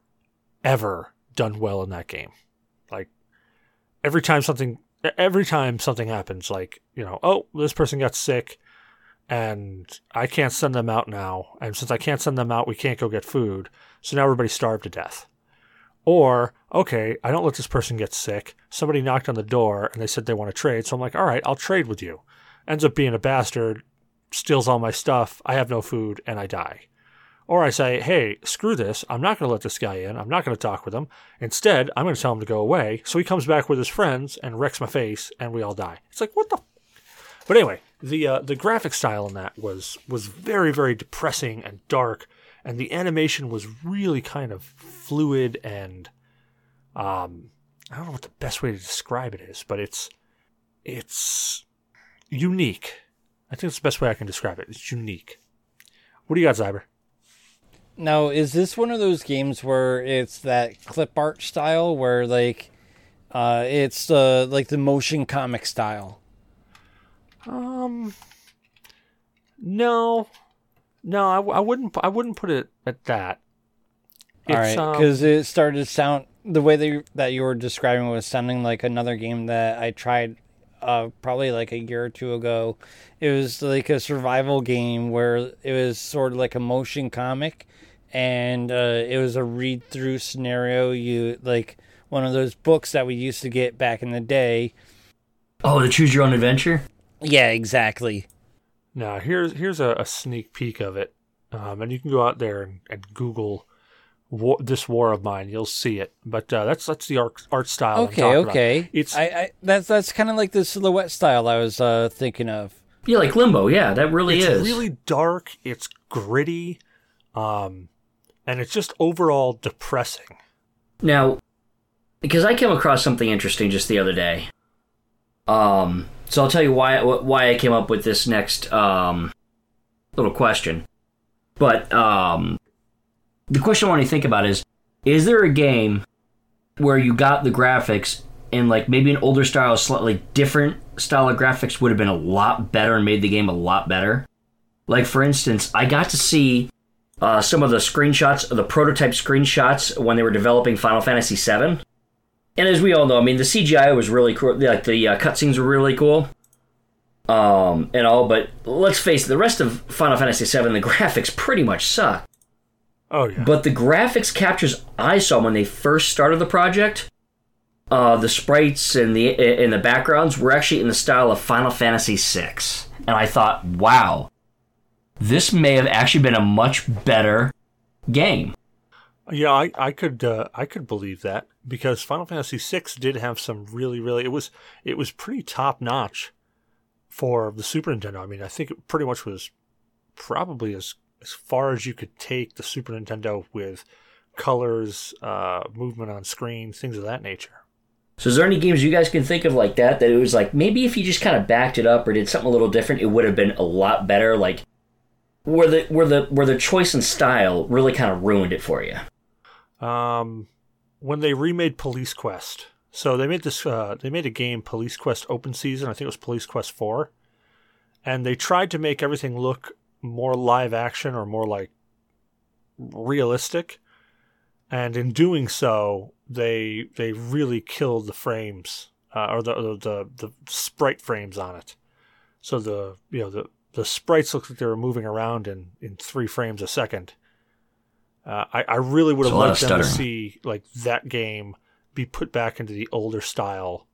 ever done well in that game. Like every time something every time something happens like you know oh this person got sick and i can't send them out now. And since i can't send them out we can't go get food. So now everybody's starved to death or, okay, I don't let this person get sick. Somebody knocked on the door and they said they want to trade. So I'm like, all right, I'll trade with you. Ends up being a bastard, steals all my stuff. I have no food and I die. Or I say, hey, screw this. I'm not going to let this guy in. I'm not going to talk with him. Instead, I'm going to tell him to go away. So he comes back with his friends and wrecks my face and we all die. It's like, what the? But anyway, the uh, the graphic style in that was was very very depressing and dark, and the animation was really kind of fluid and um, I don't know what the best way to describe it is, but it's it's unique. I think it's the best way I can describe it. It's unique. What do you got, Zyber? Now, is this one of those games where it's that clip art style, where like, uh, it's uh, like the motion comic style? Um, no, no, I, I wouldn't. I wouldn't put it at that. All right, um, because it started to sound the way that you, that you were describing it was sounding like another game that I tried, uh, probably like a year or two ago. It was like a survival game where it was sort of like a motion comic, and uh, it was a read through scenario. You like one of those books that we used to get back in the day. oh, the choose your own adventure. Yeah, exactly. Now here's here's a, a sneak peek of it, um, and you can go out there and, and Google war, this war of mine. You'll see it. But uh, that's that's the art art style. I'm Okay, about. okay. It's I, I that's that's kind of like the silhouette style I was uh, thinking of. Yeah, like Limbo. Yeah, that really is. it's is. really dark. It's gritty, um, and it's just overall depressing. Now, because I came across something interesting just the other day. Um, so I'll tell you why why I came up with this next um, little question. But um, the question I want you to think about is: Is there a game where you got the graphics and like maybe an older style, slightly different style of graphics would have been a lot better and made the game a lot better? Like for instance, I got to see uh, some of the screenshots, the prototype screenshots when they were developing Final Fantasy VII. And as we all know, I mean, the CGI was really cool. Like the uh, cutscenes were really cool, um, and all. But let's face it, the rest of Final Fantasy VII, the graphics pretty much suck. Oh yeah. But the graphics captures I saw when they first started the project, uh, the sprites and the and the backgrounds were actually in the style of Final Fantasy VI, and I thought, wow, this may have actually been a much better game. Yeah, I, I could uh, I could believe that because Final Fantasy VI did have some really really it was it was pretty top notch for the Super Nintendo. I mean, I think it pretty much was probably as as far as you could take the Super Nintendo with colors, uh, movement on screen, things of that nature. So is there any games you guys can think of like that that it was like maybe if you just kind of backed it up or did something a little different, it would have been a lot better. Like where the where the where the choice and style really kind of ruined it for you. Um, when they remade Police Quest, so they made this uh, they made a game Police Quest Open Season. I think it was Police Quest Four, and they tried to make everything look more live action or more like realistic. And in doing so, they they really killed the frames uh, or the, the the sprite frames on it. So the you know the the sprites looked like they were moving around in in three frames a second. Uh, I I really would have It's a lot liked them to see like that game be put back into the older style,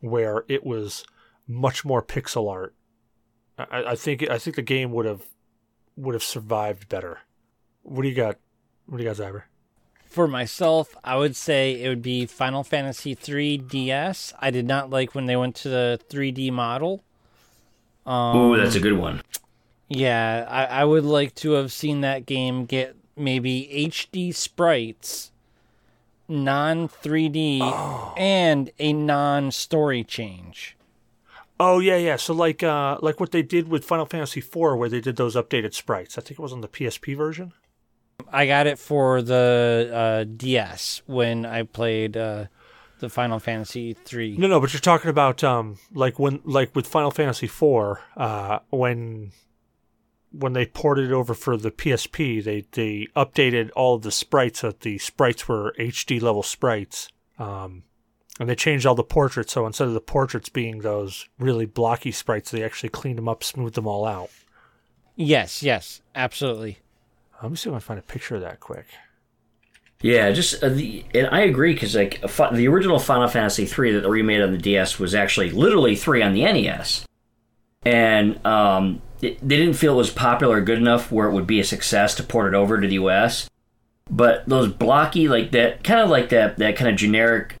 where it was much more pixel art. I, I think I think the game would have would have survived better. What do you got? What do you got, Zyber? For myself, I would say it would be Final Fantasy 3 DS. I did not like when they went to the 3D model. Um, Ooh, that's a good one. Yeah, I, I would like to have seen that game get maybe HD sprites, non 3D, and a non story change. Oh yeah, yeah. So like uh like what they did with Final Fantasy IV where they did those updated sprites. I think it was on the PSP version. I got it for the uh, DS when I played uh, the Final Fantasy 3. No, no, but you're talking about um like when like with Final Fantasy IV, uh when when they ported it over for the PSP, they they updated all of the sprites so that the sprites were HD level sprites. Um and they changed all the portraits, so instead of the portraits being those really blocky sprites, they actually cleaned them up, smoothed them all out. Yes, yes, absolutely. Let me see if I can find a picture of that quick. Yeah, just uh, the and I agree because like a the original Final Fantasy three that they remade on the DS was actually literally three on the NES, and um, it, they didn't feel it was popular or good enough where it would be a success to port it over to the US. But those blocky like that, kind of like that that kind of generic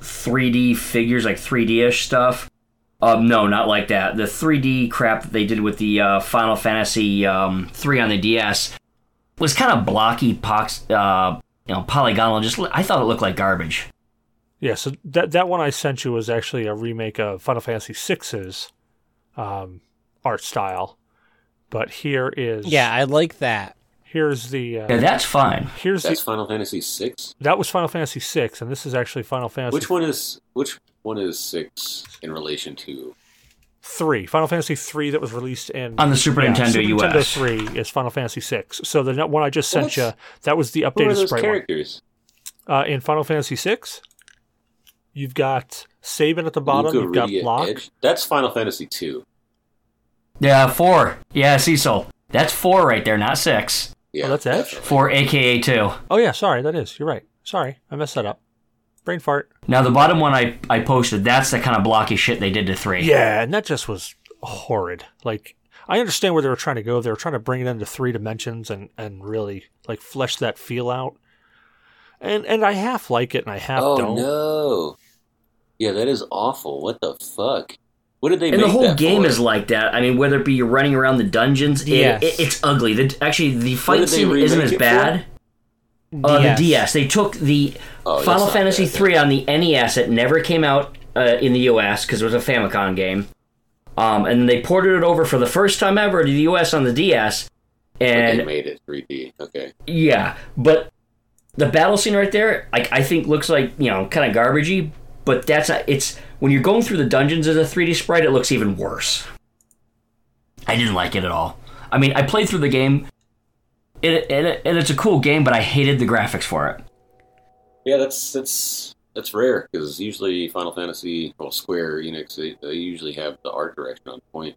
3D figures, like 3D ish stuff. Um, no, not like that. The 3D crap that they did with the uh, Final Fantasy um, 3 on the DS was kind of blocky, pox, uh, you know, polygonal. Just I thought it looked like garbage. Yeah, so that that one I sent you was actually a remake of Final Fantasy VI's um, art style, but here is Yeah, I like that. here's the uh, Yeah, that's fine. here's That's the, Final Fantasy six. that was Final Fantasy six, and this is actually Final Fantasy Which one is which one is six in relation to? three. Final Fantasy three that was released in On the Super yeah, Nintendo Super Nintendo three is Final Fantasy six. So the one I just sent What? you that was the Who are updated those sprite one. characters? Uh, in Final Fantasy VI, you've got Saban at the bottom. Luca, you've got Rydia, Block. Edge? That's Final Fantasy two. Yeah, four. Yeah, Cecil. That's four right there, not six. Yeah, Oh, that's Edge? definitely. Four, aka two. Oh yeah, sorry, that is. You're right. Sorry, I messed that up. Brain fart. Now the bottom one I I posted. That's the kind of blocky shit they did to three. Yeah, and that just was horrid. Like I understand where they were trying to go. They were trying to bring it into three dimensions and and really like flesh that feel out. And and I half like it and I half Oh don't. Oh no! Yeah, that is awful. What the fuck? What did they And make the whole that game for? is like that. I mean, whether it be you're running around the dungeons, it, Yes. it- it's ugly. The, actually, the fight scene isn't as for? bad. Uh, DS. The DS. They took the Oh, Final Fantasy bad, III on the NES. It never came out uh, in the US because it was a Famicom game. Um, and they ported it over for the first time ever to the US on the DS. But And they made it 3D. Okay. yeah, but the battle scene right there, like I think looks like you know kind of garbagey. But that's not, it's when you're going through the dungeons as a 3D sprite, it looks even worse. I didn't like it at all. I mean, I played through the game, it, and, it, and it's a cool game, but I hated the graphics for it. Yeah, that's that's that's rare because usually Final Fantasy, well, Square Enix, they, they usually have the art direction on point.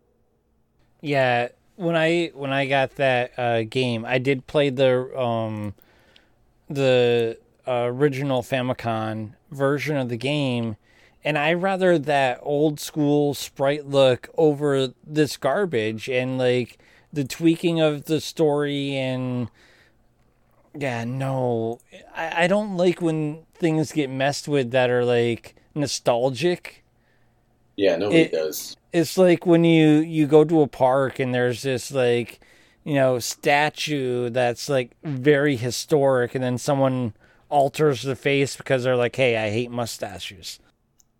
Yeah, when I when I got that uh, game, I did play the um the uh, original Famicom version of the game, and I rather that old school sprite look over this garbage and like the tweaking of the story and yeah, no, I, I don't like when things get messed with that are like nostalgic. Yeah, nobody It- does. It's like when you you go to a park and there's this like you know statue that's like very historic, and then someone alters the face because they're like, "Hey, I hate mustaches."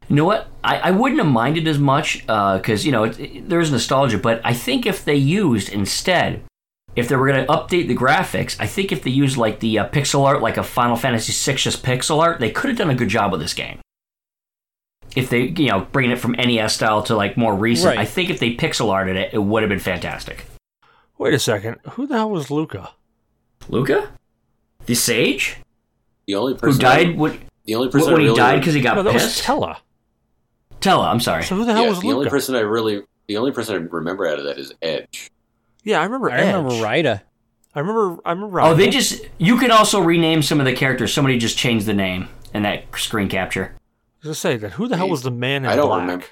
You know what? I, I wouldn't have minded as much because you know it, it- there's nostalgia, but I think if they used instead, if they were going to update the graphics, I think if they used like the uh, pixel art, like a Final Fantasy VI just pixel art, they could have done a good job with this game. If they, you know, bringing it from NES style to like more recent, Right. I think if they pixel arted it, it would have been fantastic. Wait a second. Who the hell was Luca? Luca, the Sage, The only person who died when, the only person when I he really died because he got No, that was pissed. Tellah. Tellah, I'm sorry. So who the hell yeah, was the Luca? only person I really the only person I remember out of that is Edge. yeah, I remember. I remember Edge. Rydia. I remember. I remember. Oh, they just you can also rename some of the characters. Somebody just changed the name in that screen capture. I was gonna say that. Who the hell was the man in I don't black? remember.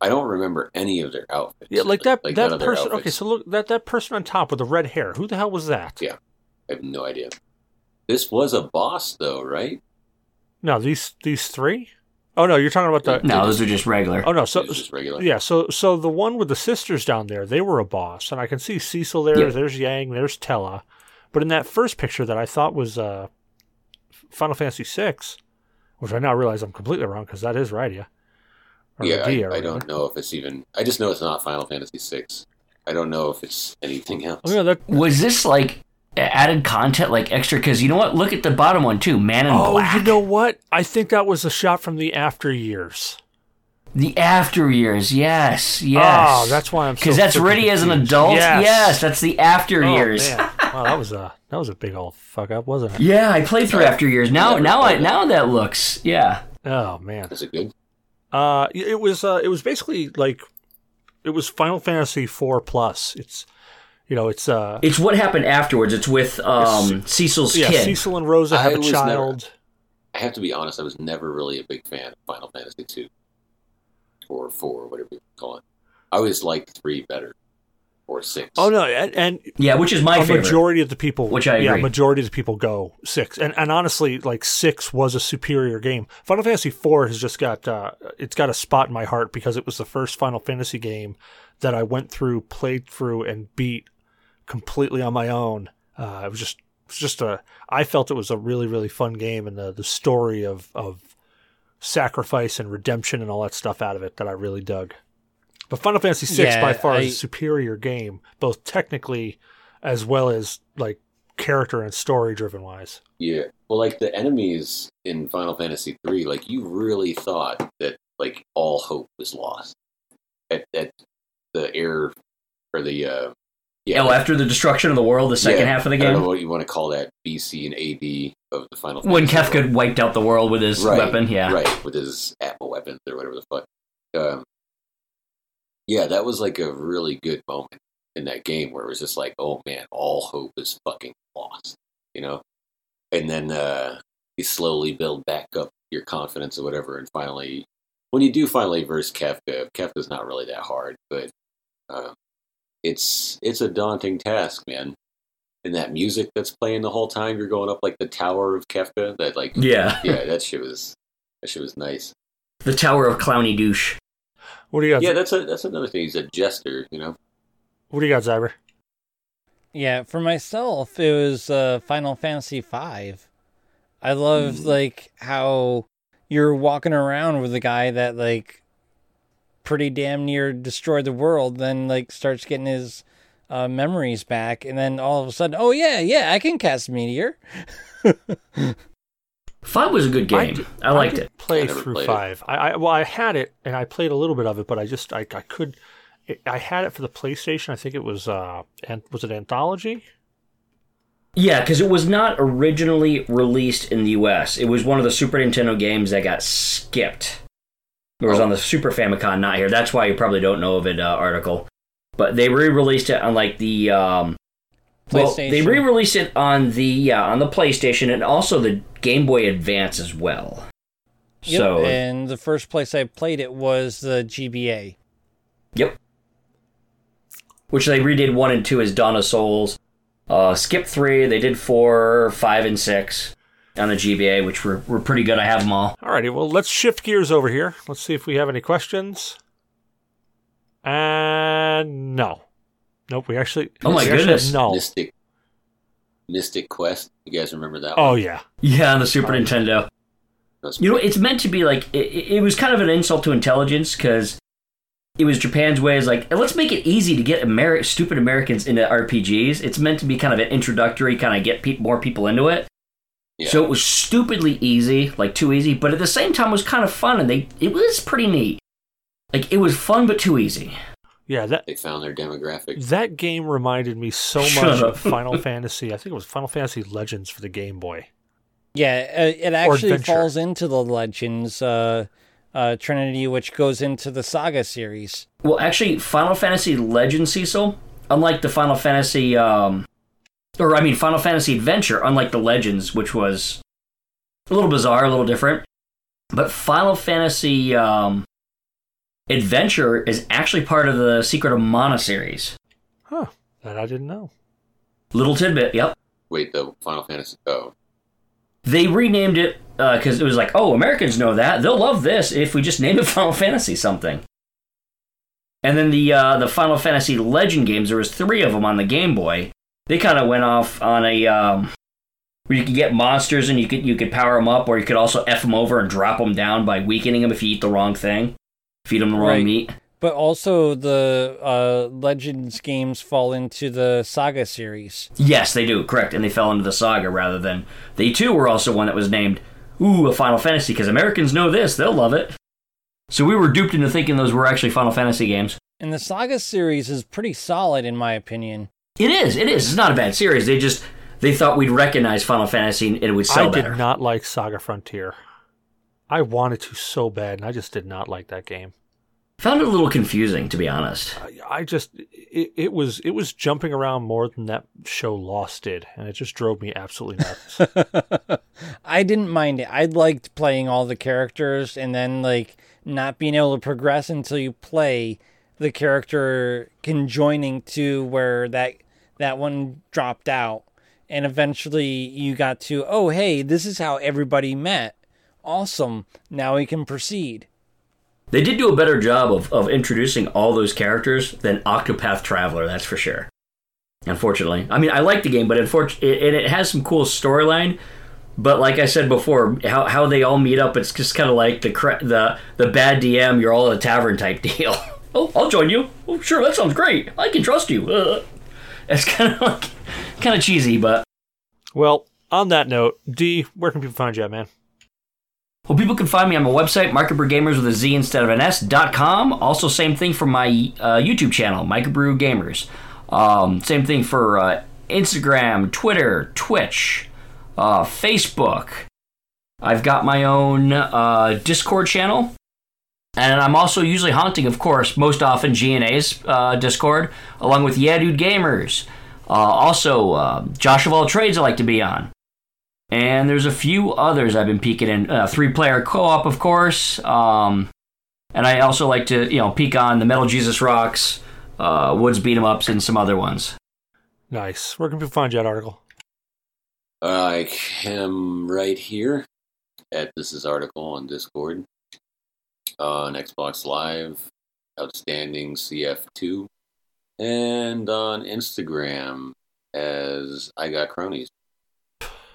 I don't remember any of their outfits. Yeah, like that. Like that none of person. Okay, so look that that person on top with the red hair. Who the hell was that? Yeah. I have no idea. This was a boss, though, right? No, these these three. Oh no, you're talking about the. No, those are just regular. Oh no, so It was just regular. yeah, so so the one with the sisters down there, they were a boss, and I can see Cecil there. Yeah. There's Yang. There's Tellah, but in that first picture that I thought was uh, Final Fantasy VI, which I now realize I'm completely wrong because that is Rydia. Or yeah, Rydia, I, I don't know if it's even. I just know it's not Final Fantasy VI. I don't know if it's anything else. Oh yeah, that. Was this like added content, like extra? Because you know what? Look at the bottom one too. Man in Oh, Black. you know what? I think that was a shot from the after years. the after years. Yes, yes. Oh, that's why I'm so because that's freaking Rydia as an adult. Yes. Yes, that's the after Oh, years. man. Wow, that was a that was a big old fuck up, wasn't it? Yeah, I played through after years. Now, now, I now that looks. Yeah. Oh man. Is it good? Uh, it was uh, it was basically like it was Final Fantasy four plus. It's you know it's uh It's what happened afterwards. It's with um, Cecil's yeah kid. Cecil and Rosa have I a was never- child. I have to be honest. I was never really a big fan of Final Fantasy two or four, whatever you call it. I always liked three better or six. Oh no, and, and yeah, which is my a favorite. majority of the people, Which I yeah, majority of the people go six, and and honestly, like six was a superior game. Final Fantasy four has just got uh, it's got a spot in my heart because it was the first Final Fantasy game that I went through, played through, and beat completely on my own. Uh, it was just it was just a I felt it was a really really fun game, and the the story of of sacrifice and redemption and all that stuff out of it that I really dug. But Final Fantasy VI Yeah, by far is I- a superior game, both technically as well as like character and story driven wise. Yeah. Well, like the enemies in Final Fantasy three, like you really thought that like all hope was lost at at the air or the uh yeah oh, after the destruction of the world, the second yeah, half of the I don't know game, what you want to call that BC and AD of the Final when world. Kefka wiped out the world with his right, weapon. Yeah. right, with his Atma weapons or whatever the fuck. Um, yeah, that was like a really good moment in that game where it was just like, oh man, all hope is fucking lost, you know. And then uh, you slowly build back up your confidence or whatever, and finally, when you do finally verse Kefka, Kefka's not really that hard, but um, it's it's a daunting task, man. And that music that's playing the whole time, you're going up like the tower of Kefka. That like Yeah. yeah, that shit was that shit was nice. The Tower of Clowny Douche. What do you got? Yeah, that's a that's another thing. He's a jester, you know. What do you got, Zyber? Yeah, for myself, it was uh, Final Fantasy V. I love Hmm. like how you're walking around with a guy that like pretty damn near destroyed the world, then like starts getting his uh, memories back, and then all of a sudden, oh yeah, yeah, I can cast meteor. Five was a good game. did- I, liked did it. Play I through played it. five. I, I well, I had it and I played a little bit of it, but I just I, I could. It, I had it for the PlayStation. I think it was uh, and was it Anthology? Yeah, because it was not originally released in the U.S. It was one of the Super Nintendo games that got skipped. It was Oh. on the Super Famicom, not here. That's why you probably don't know of it. Uh, article, but they re-released it on like the um, well, they re-released it on the yeah on the PlayStation and also the Game Boy Advance as well. Yep, So and the first place I played it was the GBA. Yep. Which they redid one and two as Dawn of Souls. Uh, skip three. They did four, five, and six. On the GBA, which we were, were pretty good. I have them all. Alrighty, well, let's shift gears over here. Let's see if we have any questions. And no. Nope, we actually. Oh my goodness. No. Mystic Mystic Quest. You guys remember that Oh, one? yeah. Yeah, on the Super Nintendo. You know, it's meant to be like it, it was kind of an insult to intelligence because it was Japan's way is like let's make it easy to get Ameri- stupid Americans into RPGs. It's meant to be kind of an introductory, kind of get pe- more people into it. Yeah. So it was stupidly easy, like too easy, but at the same time it was kind of fun, and they it was pretty neat. Like it was fun but too easy. Yeah, that they found their demographic. that game reminded me so Shut much up. of Final Fantasy. I think it was Final Fantasy Legends for the Game Boy. Yeah, uh, it actually falls into the Legends uh, uh, Trinity, which goes into the Saga series. Well, actually, Final Fantasy Legend Cecil, unlike the Final Fantasy, um, or I mean Final Fantasy Adventure, unlike the Legends, which was a little bizarre, a little different, but Final Fantasy um, Adventure is actually part of the Secret of Mana series. Huh. That I didn't know. Little tidbit, yep. Wait, the Final Fantasy. Oh, They renamed it because it was like, oh, Americans know that. They'll love this if we just name it Final Fantasy something. And then the uh, the Final Fantasy Legend games, there was three of them on the Game Boy. They kind of went off on a um, where you could get monsters and you could you could power them up, or you could also f them over and drop them down by weakening them if you eat the wrong thing, feed them the wrong Right. meat. But also, the uh, Legends games fall into the Saga series. Yes, they do. Correct, and they fell into the saga rather than they too were also one that was named ooh a Final Fantasy because Americans know this, they'll love it. So we were duped into thinking those were actually Final Fantasy games. And the Saga series is pretty solid, in my opinion. It is. It is. It's not a bad series. They just they thought we'd recognize Final Fantasy and it would sell I better. did not like Saga Frontier. I wanted to so bad, and I just did not like that game. Found it a little confusing, to be honest. I, I just it, it was it was jumping around more than that show Lost did, and it just drove me absolutely nuts. I didn't mind it. I liked playing all the characters and then like not being able to progress until you play the character conjoining to where that that one dropped out. And eventually you got to, oh hey, this is how everybody met. Awesome. Now we can proceed. They did do a better job of, of introducing all those characters than Octopath Traveler, that's for sure. Unfortunately. I mean, I like the game, but unfortunately, it, it has some cool storyline. But like I said before, how, how they all meet up, it's just kind of like the, the the bad DM, you're all at a tavern type deal. oh, I'll join you. Oh, sure, that sounds great. I can trust you. Uh, it's kind of like kind of cheesy, but well, on that note, Dee, where can people find you at, man? Well, people can find me on my website, MicroBrew Gamerz with a Z instead of an S dot com. Also, same thing for my uh, YouTube channel, MicroBrew Gamerz. Um, same thing for uh, Instagram, Twitter, Twitch, uh, Facebook. I've got my own uh, Discord channel. And I'm also usually haunting, of course, most often GNA's uh, Discord, along with Yeah Dude Gamers. Uh, also, uh, Josh of All Trades I like to be on. And there's a few others I've been peeking in. Uh, three player co op, of course. Um, and I also like to, you know, peek on the Metal Jesus Rocks, uh, Woods Beat 'em Ups, and some other ones. Nice. Where can people find you at, Article? I am right here at this is article on Discord on Xbox Live, Outstanding CF2, and on Instagram as I got cronies.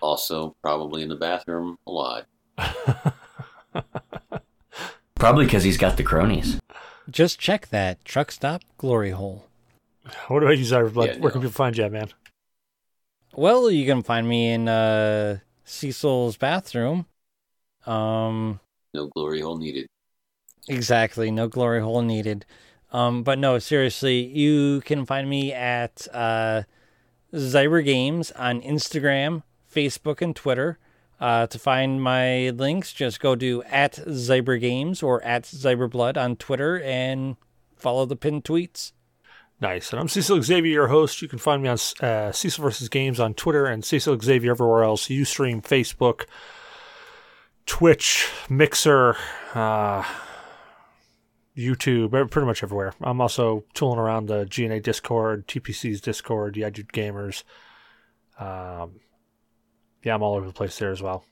Also, probably in the bathroom a lot. Probably because he's got the cronies. Just check that truck stop glory hole. what about you, Zyberblood? Yeah, Where can no. people find you at, man? Well, you can find me in uh, Cecil's bathroom. Um, No glory hole needed. Exactly, no glory hole needed. Um, but no, seriously, you can find me at uh, Zyber Games on Instagram, Facebook, and Twitter. Uh, to find my links, just go to at Zyber Games or at Zyberblood on Twitter and follow the pinned tweets. Nice. And I'm Cecil Xavier, your host. You can find me on uh, Cecil versus Games on Twitter and Cecil Xavier everywhere else. Ustream, Facebook, Twitch, Mixer, uh, YouTube, pretty much everywhere. I'm also tooling around the GNA Discord, TPC's Discord, Yeah Dude Gamers. Um, yeah, I'm all over the place there as well.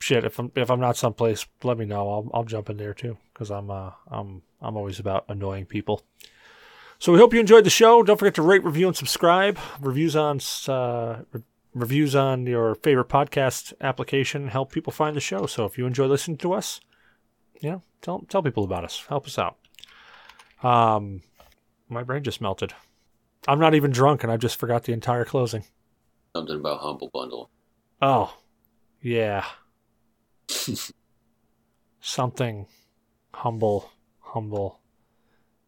Shit, if I'm if I'm not someplace, let me know. I'll I'll jump in there too because I'm uh I'm I'm always about annoying people. So we hope you enjoyed the show. Don't forget to rate, review, and subscribe. Reviews on uh, re- reviews on your favorite podcast application help people find the show. So if you enjoy listening to us, you know, tell tell people about us. Help us out. Um, my brain just melted. I'm not even drunk, and I just forgot the entire closing. Something about Humble Bundle. Oh, yeah. something humble, humble,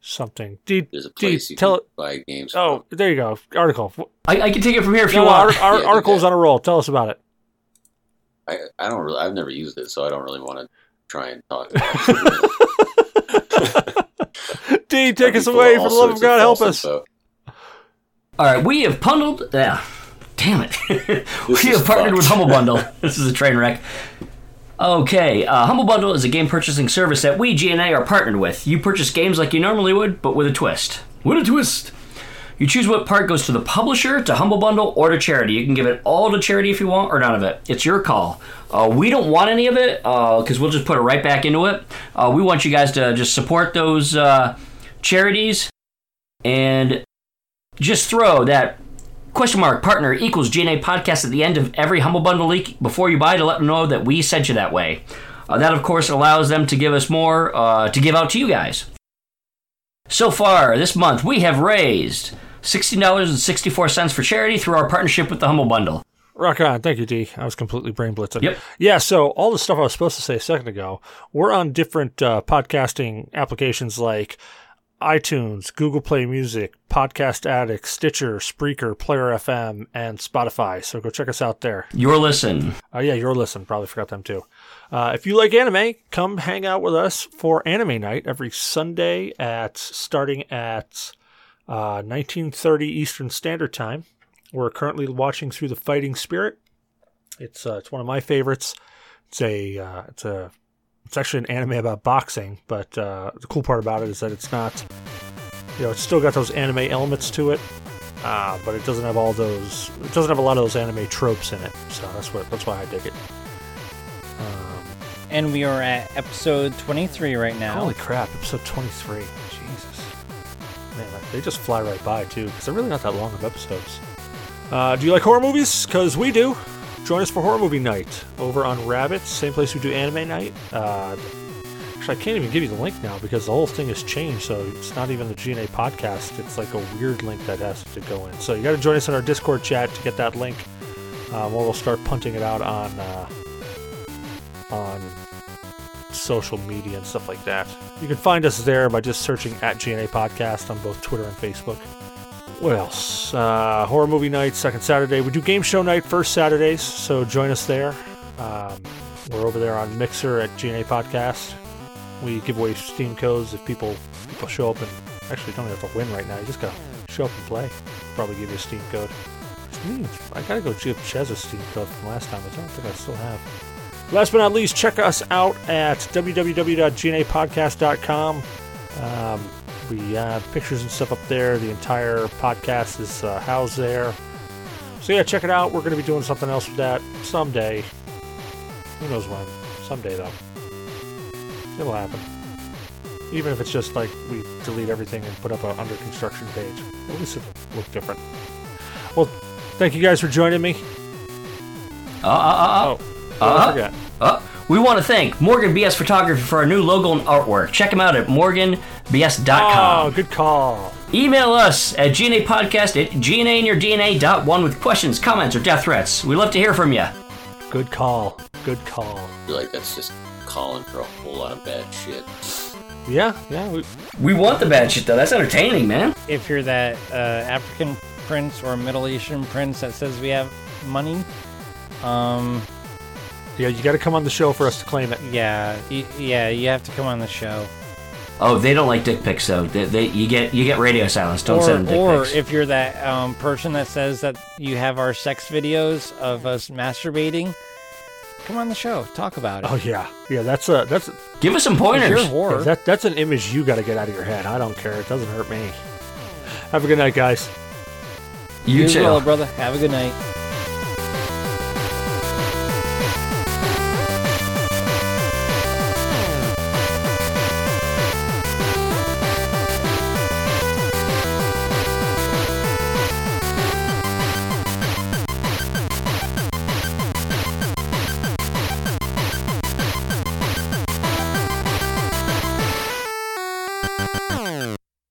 something. Dee, There's a Dee, place you tell can it. buy games. Oh, from. there you go. Article. I, I can take it from here if you want. our, our Yeah, article's on a roll. Tell us about it. I I don't really. I've never used it, so I don't really want to try and talk. About. Dee, take us away all for the love of sorts God. Help us. info. All right, we have bundled. Yeah, damn it. we have is partnered with fucked. Humble Bundle. this is a train wreck. Okay, uh, Humble Bundle is a game purchasing service that we GNA are partnered with. You purchase games like you normally would, but with a twist. With a twist. You choose what part goes to the publisher, to Humble Bundle, or to charity. You can give it all to charity if you want, or none of it. It's your call. Uh, we don't want any of it because we'll just put it right back into it. Uh, we want you guys to just support those uh, charities and just throw that question mark partner equals GNA podcast at the end of every Humble Bundle leak before you buy to let them know that we sent you that way. Uh, that, of course, allows them to give us more uh, to give out to you guys. So far, this month, we have raised $16.64 for charity through our partnership with the Humble Bundle. Rock on. Thank you, Dee. I was completely brain blitzing. Yep. Yeah, so all the stuff I was supposed to say a second ago, we're on different uh, podcasting applications like iTunes, Google Play Music, Podcast Addict, Stitcher, Spreaker, Player FM, and Spotify. So go check us out there. Your listen. Oh yeah, your listen. Probably forgot them too. Uh, if you like anime, come hang out with us for Anime Night every Sunday at starting at uh, 1930 Eastern Standard Time. We're currently watching through the Fighting Spirit. It's uh, it's one of my favorites. It's a uh, it's a it's actually an anime about boxing, but uh, the cool part about it is that it's not you know it's still got those anime elements to it, uh, but it doesn't have all those it doesn't have a lot of those anime tropes in it. So that's what that's why I dig it. Um, And we are at episode 23 right now. Holy crap, episode 23. They just fly right by, too, because they're really not that long of episodes. Uh, do you like horror movies? Because we do. Join us for Horror Movie Night over on Rabbit, same place we do Anime Night. Uh, actually, I can't even give you the link now because the whole thing has changed, so it's not even the GNA podcast. It's like a weird link that has to go in. So you got to join us in our Discord chat to get that link. Um, or we'll start punting it out on uh, on social media and stuff like that. You can find us there by just searching at GNA Podcast on both Twitter and Facebook. What else? Uh, horror movie night, second Saturday. We do game show night first Saturdays, so join us there. Um, we're over there on Mixer at GNA Podcast. We give away Steam codes if people people show up and actually don't have to win right now. You just gotta show up and play. Probably give you a Steam code. I gotta go give Chez a Steam code from last time. I don't think I still have. Last but not least, check us out at www.gnapodcast.com. Um, we have pictures and stuff up there. The entire podcast is uh, housed there. So yeah, check it out. We're going to be doing something else with that someday. Who knows when? Someday though. It'll happen. Even if it's just like we delete everything and put up a under construction page. At least it'll look different. Well, thank you guys for joining me. Uh, uh, uh, Oh, uh, I uh, forgot. uh. We want to thank Morgan BS Photography for our new logo and artwork. Check them out at morganbs.com. Oh, good call. Email us at gnapodcast at gnainyourdna.one with questions, comments, or death threats. We love to hear from you. Good call. Good call. I feel like that's just calling for a whole lot of bad shit. Yeah, yeah. We, We want the bad shit, though. That's entertaining, man. If you're that uh, African prince or Middle Eastern prince that says we have money, um, yeah, you got to come on the show for us to claim it. yeah, y- yeah, you have to come on the show. Oh, they don't like dick pics, though. They, they, you get you get radio silence. Don't or, send them dick or pics. Or if you're that um, person that says that you have our sex videos of us masturbating, come on the show, talk about it. Oh yeah, yeah. That's a that's A, Give us some pointers. you're a whore. that that's an image you got to get out of your head. I don't care. It doesn't hurt me. Have a good night, guys. you as too. well, brother. Have a good night.